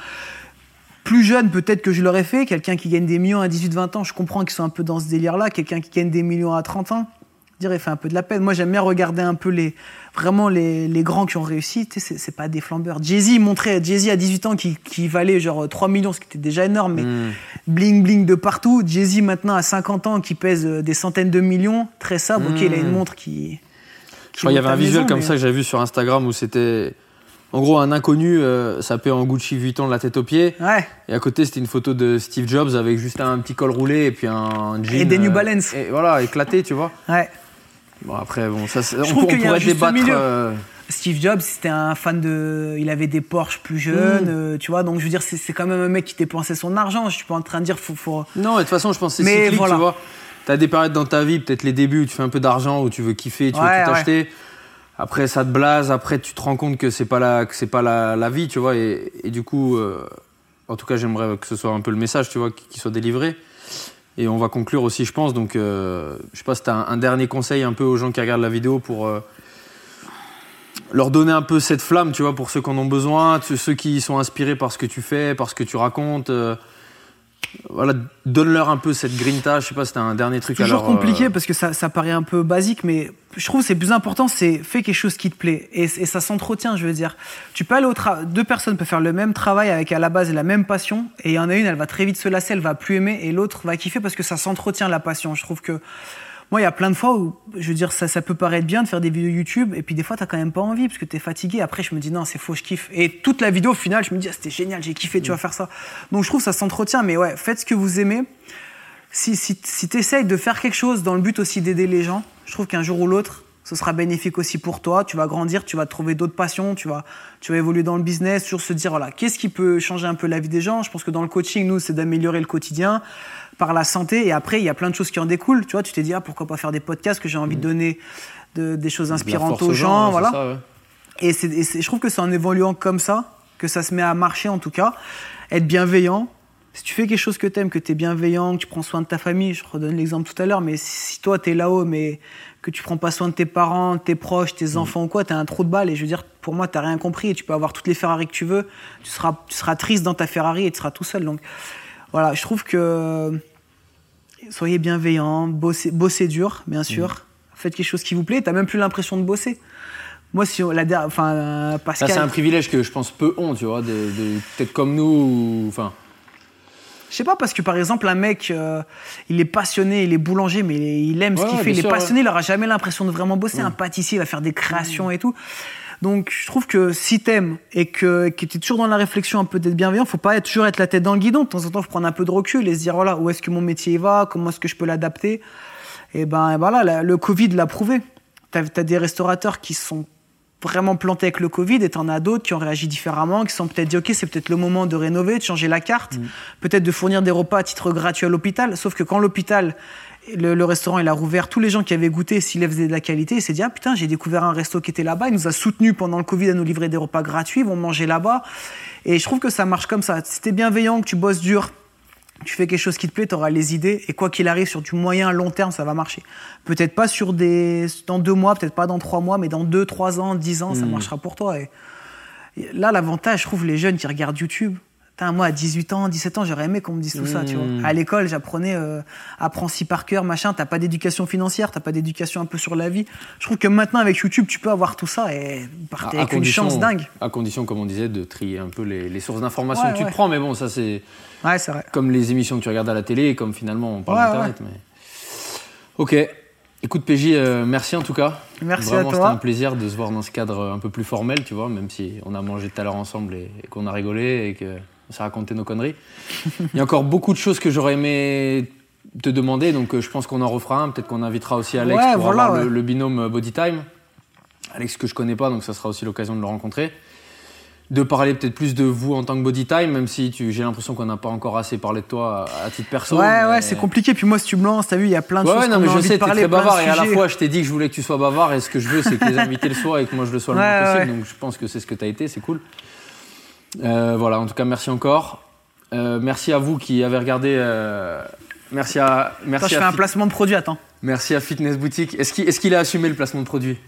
plus jeune, peut-être que je l'aurais fait. Quelqu'un qui gagne des millions à 18-20 ans, je comprends qu'ils sont un peu dans ce délire-là. Quelqu'un qui gagne des millions à 30 ans, je dirais, il fait un peu de la peine. Moi j'aime bien regarder un peu les, vraiment les, les grands qui ont réussi. C'est- c'est pas des flambeurs. Jay-Z montrait, Jay-Z à 18 ans qui, qui valait genre 3 millions, ce qui était déjà énorme, mais Mm. bling bling de partout. Jay-Z maintenant à 50 ans qui pèse euh, des centaines de millions, très sobre. Ok, il a une Mm. montre qui. Je crois qu'il y avait un visuel comme mais- ça que j'avais vu sur Instagram où c'était. En gros, un inconnu euh, sapé en Gucci Vuitton de la tête aux pieds. Ouais, Et à côté, c'était une photo de Steve Jobs avec juste un petit col roulé et puis un jean. Et des New euh, Balance. Et voilà, éclaté, tu vois. ouais. Bon, après, bon, ça, c'est- on, trouve on qu'il y a un pourrait juste débattre. euh, Steve Jobs, c'était un fan de. Il avait des Porsche plus jeunes, Mm. euh, tu vois. Donc je veux dire, c'est quand même un mec qui dépensait son argent. Je suis pas en train de dire faut. faut... Non, et de toute façon, je pense que c'est cyclique, voilà. tu vois. T'as des périodes dans ta vie, peut-être les débuts, où tu fais un peu d'argent, où tu veux kiffer, tu Ouais, veux tout ouais. acheter. Après, ça te blase. Après, tu te rends compte que c'est pas la, que c'est pas la, la vie, tu vois. Et, et du coup, euh, en tout cas, j'aimerais que ce soit un peu le message, tu vois, qui, qui soit délivré. Et on va conclure aussi, je pense. Donc, euh, je sais pas si un, dernier conseil un peu aux gens qui regardent la vidéo pour euh, leur donner un peu cette flamme, tu vois, pour ceux qui en ont besoin, ceux ceux qui sont inspirés par ce que tu fais, par ce que tu racontes. euh, voilà, donne-leur un peu cette grinta. Je sais pas si t'as un dernier truc à Toujours leur, euh, compliqué parce que ça, ça paraît un peu basique, mais je trouve que c'est plus important, c'est fais quelque chose qui te plaît. Et, et ça s'entretient, je veux dire. Tu peux aller au travail, deux personnes peuvent faire le même travail avec à la base la même passion, et il y en a une, elle va très vite se lasser, elle va plus aimer, et l'autre va kiffer parce que ça s'entretient la passion. Je trouve que moi, il y a plein de fois où, je veux dire, ça, ça peut paraître bien de faire des vidéos YouTube, et puis des fois, t'as quand même pas envie parce que t'es fatigué. Après, je me dis non, c'est faux, je kiffe. Et toute la vidéo, au final, je me dis ah, c'était génial, j'ai kiffé, tu vas faire ça. Donc je trouve ça s'entretient, mais ouais, faites ce que vous aimez si, si, si tu essayes de faire quelque chose dans le but aussi d'aider les gens, je trouve qu'un jour ou l'autre, ce sera bénéfique aussi pour toi. Tu vas grandir, tu vas trouver d'autres passions, tu vas, tu vas évoluer dans le business, toujours se dire, voilà, qu'est-ce qui peut changer un peu la vie des gens? Je pense que dans le coaching, nous, c'est d'améliorer le quotidien par la santé. Et après, il y a plein de choses qui en découlent. Tu vois, tu t'es dit, ah, pourquoi pas faire des podcasts que j'ai envie de donner de- des choses inspirantes aux gens. voilà. ça, ouais. Et, c'est- et c'est- je trouve que c'est en évoluant comme ça que ça se met à marcher en tout cas. Être bienveillant. Si tu fais quelque chose que t'aimes, que t'es bienveillant, que tu prends soin de ta famille, je redonne l'exemple tout à l'heure, mais si toi t'es là-haut, mais que tu prends pas soin de tes parents, tes proches, tes Mm. enfants ou quoi, t'as un trou de balle. Et je veux dire, pour moi, t'as rien compris. Et tu peux avoir toutes les Ferrari que tu veux, tu seras, tu seras triste dans ta Ferrari et tu seras tout seul. Donc voilà, je trouve que soyez bienveillants, bossez, bossez dur, bien sûr. Mm. Faites quelque chose qui vous plaît. T'as même plus l'impression de bosser. Moi, si on- la enfin euh, Pascal, c'est un privilège que je pense peu ont, tu vois, de, de- peut-être comme nous. ou- Enfin, je sais pas parce que par exemple un mec, euh, il est passionné, il est boulanger, mais il, aime ce qu'il ouais, fait, il est sûr, passionné, il aura jamais l'impression de vraiment bosser. Un pâtissier, il va faire des créations et tout. Donc je trouve que si t'aimes et que, que tu es toujours dans la réflexion un peu d'être bienveillant, faut pas être, toujours être la tête dans le guidon. De temps en temps, faut prendre un peu de recul et se dire voilà où est-ce que mon métier y va, comment est-ce que je peux l'adapter. Et ben voilà, le Covid l'a prouvé. T'as as des restaurateurs qui sont vraiment plantés avec le Covid et t'en as d'autres qui ont réagi différemment, qui se sont peut-être dit ok c'est peut-être le moment de rénover, de changer la carte, peut-être de fournir des repas à titre gratuit à l'hôpital. Sauf que quand l'hôpital, le, le restaurant il a rouvert, tous les gens qui avaient goûté, s'il faisait de la qualité, ils s'est dit ah putain j'ai découvert un resto qui était là-bas, il nous a soutenus pendant le Covid à nous livrer des repas gratuits, ils vont manger là-bas. Et je trouve que ça marche comme ça. Si t'es bienveillant, que tu bosses dur, tu fais quelque chose qui te plaît, tu auras les idées, et quoi qu'il arrive, sur du moyen, long terme, ça va marcher. Peut-être pas sur des, dans deux mois, peut-être pas dans trois mois, mais dans deux, trois ans, dix ans, ça Mm. marchera pour toi. Et là, l'avantage, je trouve, les jeunes qui regardent YouTube, Putain, moi, à 18 ans, 17 ans, j'aurais aimé qu'on me dise tout ça, tu vois. À l'école, j'apprenais, euh, apprends si par cœur, machin, t'as pas d'éducation financière, t'as pas d'éducation un peu sur la vie. Je trouve que maintenant, avec YouTube, tu peux avoir tout ça et partir avec une chance dingue. à condition, comme on disait, de trier un peu les, les sources d'informations Ouais, que tu ouais. te prends. Mais bon, ça, c'est Ouais, c'est vrai. comme les émissions que tu regardes à la télé, comme finalement on parle d'Internet. Mais... Ok. Écoute, PJ, euh, merci en tout cas. Merci Vraiment, à c'était un toi. plaisir de se voir dans ce cadre un peu plus formel, tu vois, même si on a mangé tout à l'heure ensemble et, et qu'on a rigolé et qu'on s'est raconté nos conneries. Il y a encore beaucoup de choses que j'aurais aimé te demander, donc euh, je pense qu'on en refera un. Peut-être qu'on invitera aussi Alex Ouais, pour voilà, avoir le, ouais. le binôme euh, Body Time. Alex que je connais pas, donc ça sera aussi l'occasion de le rencontrer. De parler peut-être plus de vous en tant que Body Time, même si j'ai l'impression qu'on n'a pas encore assez parlé de toi à, à titre perso. Ouais, mais- ouais, c'est compliqué. Puis moi, si tu me lances, t'as vu, il y a plein de Ouais, choses ouais, non, mais a je sais, t'es très bavard et à la fois je t'ai dit que je voulais que tu sois bavard et ce que je veux c'est que les invités le soient et que moi je le sois le moins possible. Donc je pense que c'est ce que t'as été, c'est cool. Euh, voilà, en tout cas merci encore. Euh, merci à vous qui avez regardé. euh, merci à Attends, merci je fais à, un Fit- placement de produit, attends. merci à Fitness Boutique. Est-ce qu'il a assumé le placement de produit?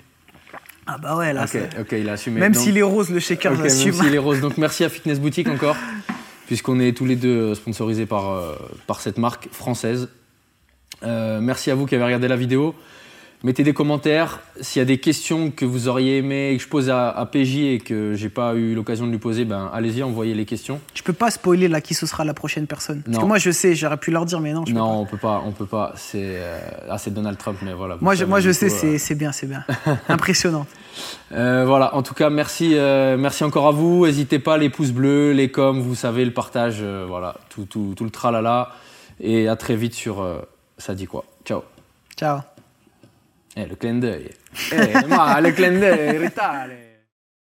Ah bah ouais, là, ok, il a assumé. Même s'il est rose, le shaker, Ok, même j'assume. s'il est rose. Donc merci à Fitness Boutique encore, puisqu'on est tous les deux sponsorisés par, euh, par cette marque française. Euh, merci à vous qui avez regardé la vidéo. Mettez des commentaires. S'il y a des questions que vous auriez aimé que je pose à, à PJ et que j'ai pas eu l'occasion de lui poser, ben allez-y, envoyez les questions. Je peux pas spoiler là qui ce sera la prochaine personne. Parce Non. que moi, je sais, j'aurais pu leur dire, mais non. Je peux non, on peut pas, on peut pas. C'est euh, ah, c'est Donald Trump, mais voilà. Moi, je, moi, je sais, euh, c'est c'est bien, c'est bien. Impressionnant. Euh, voilà, en tout cas, merci, euh, merci encore à vous. N'hésitez pas, les pouces bleus, les coms, vous savez, le partage, voilà, tout, tout, tout le tralala. Et à très vite sur Ça dit quoi. Ciao. Ciao. Eh, le clin d'œil. Eh, ma, le clin d'œil, ritale.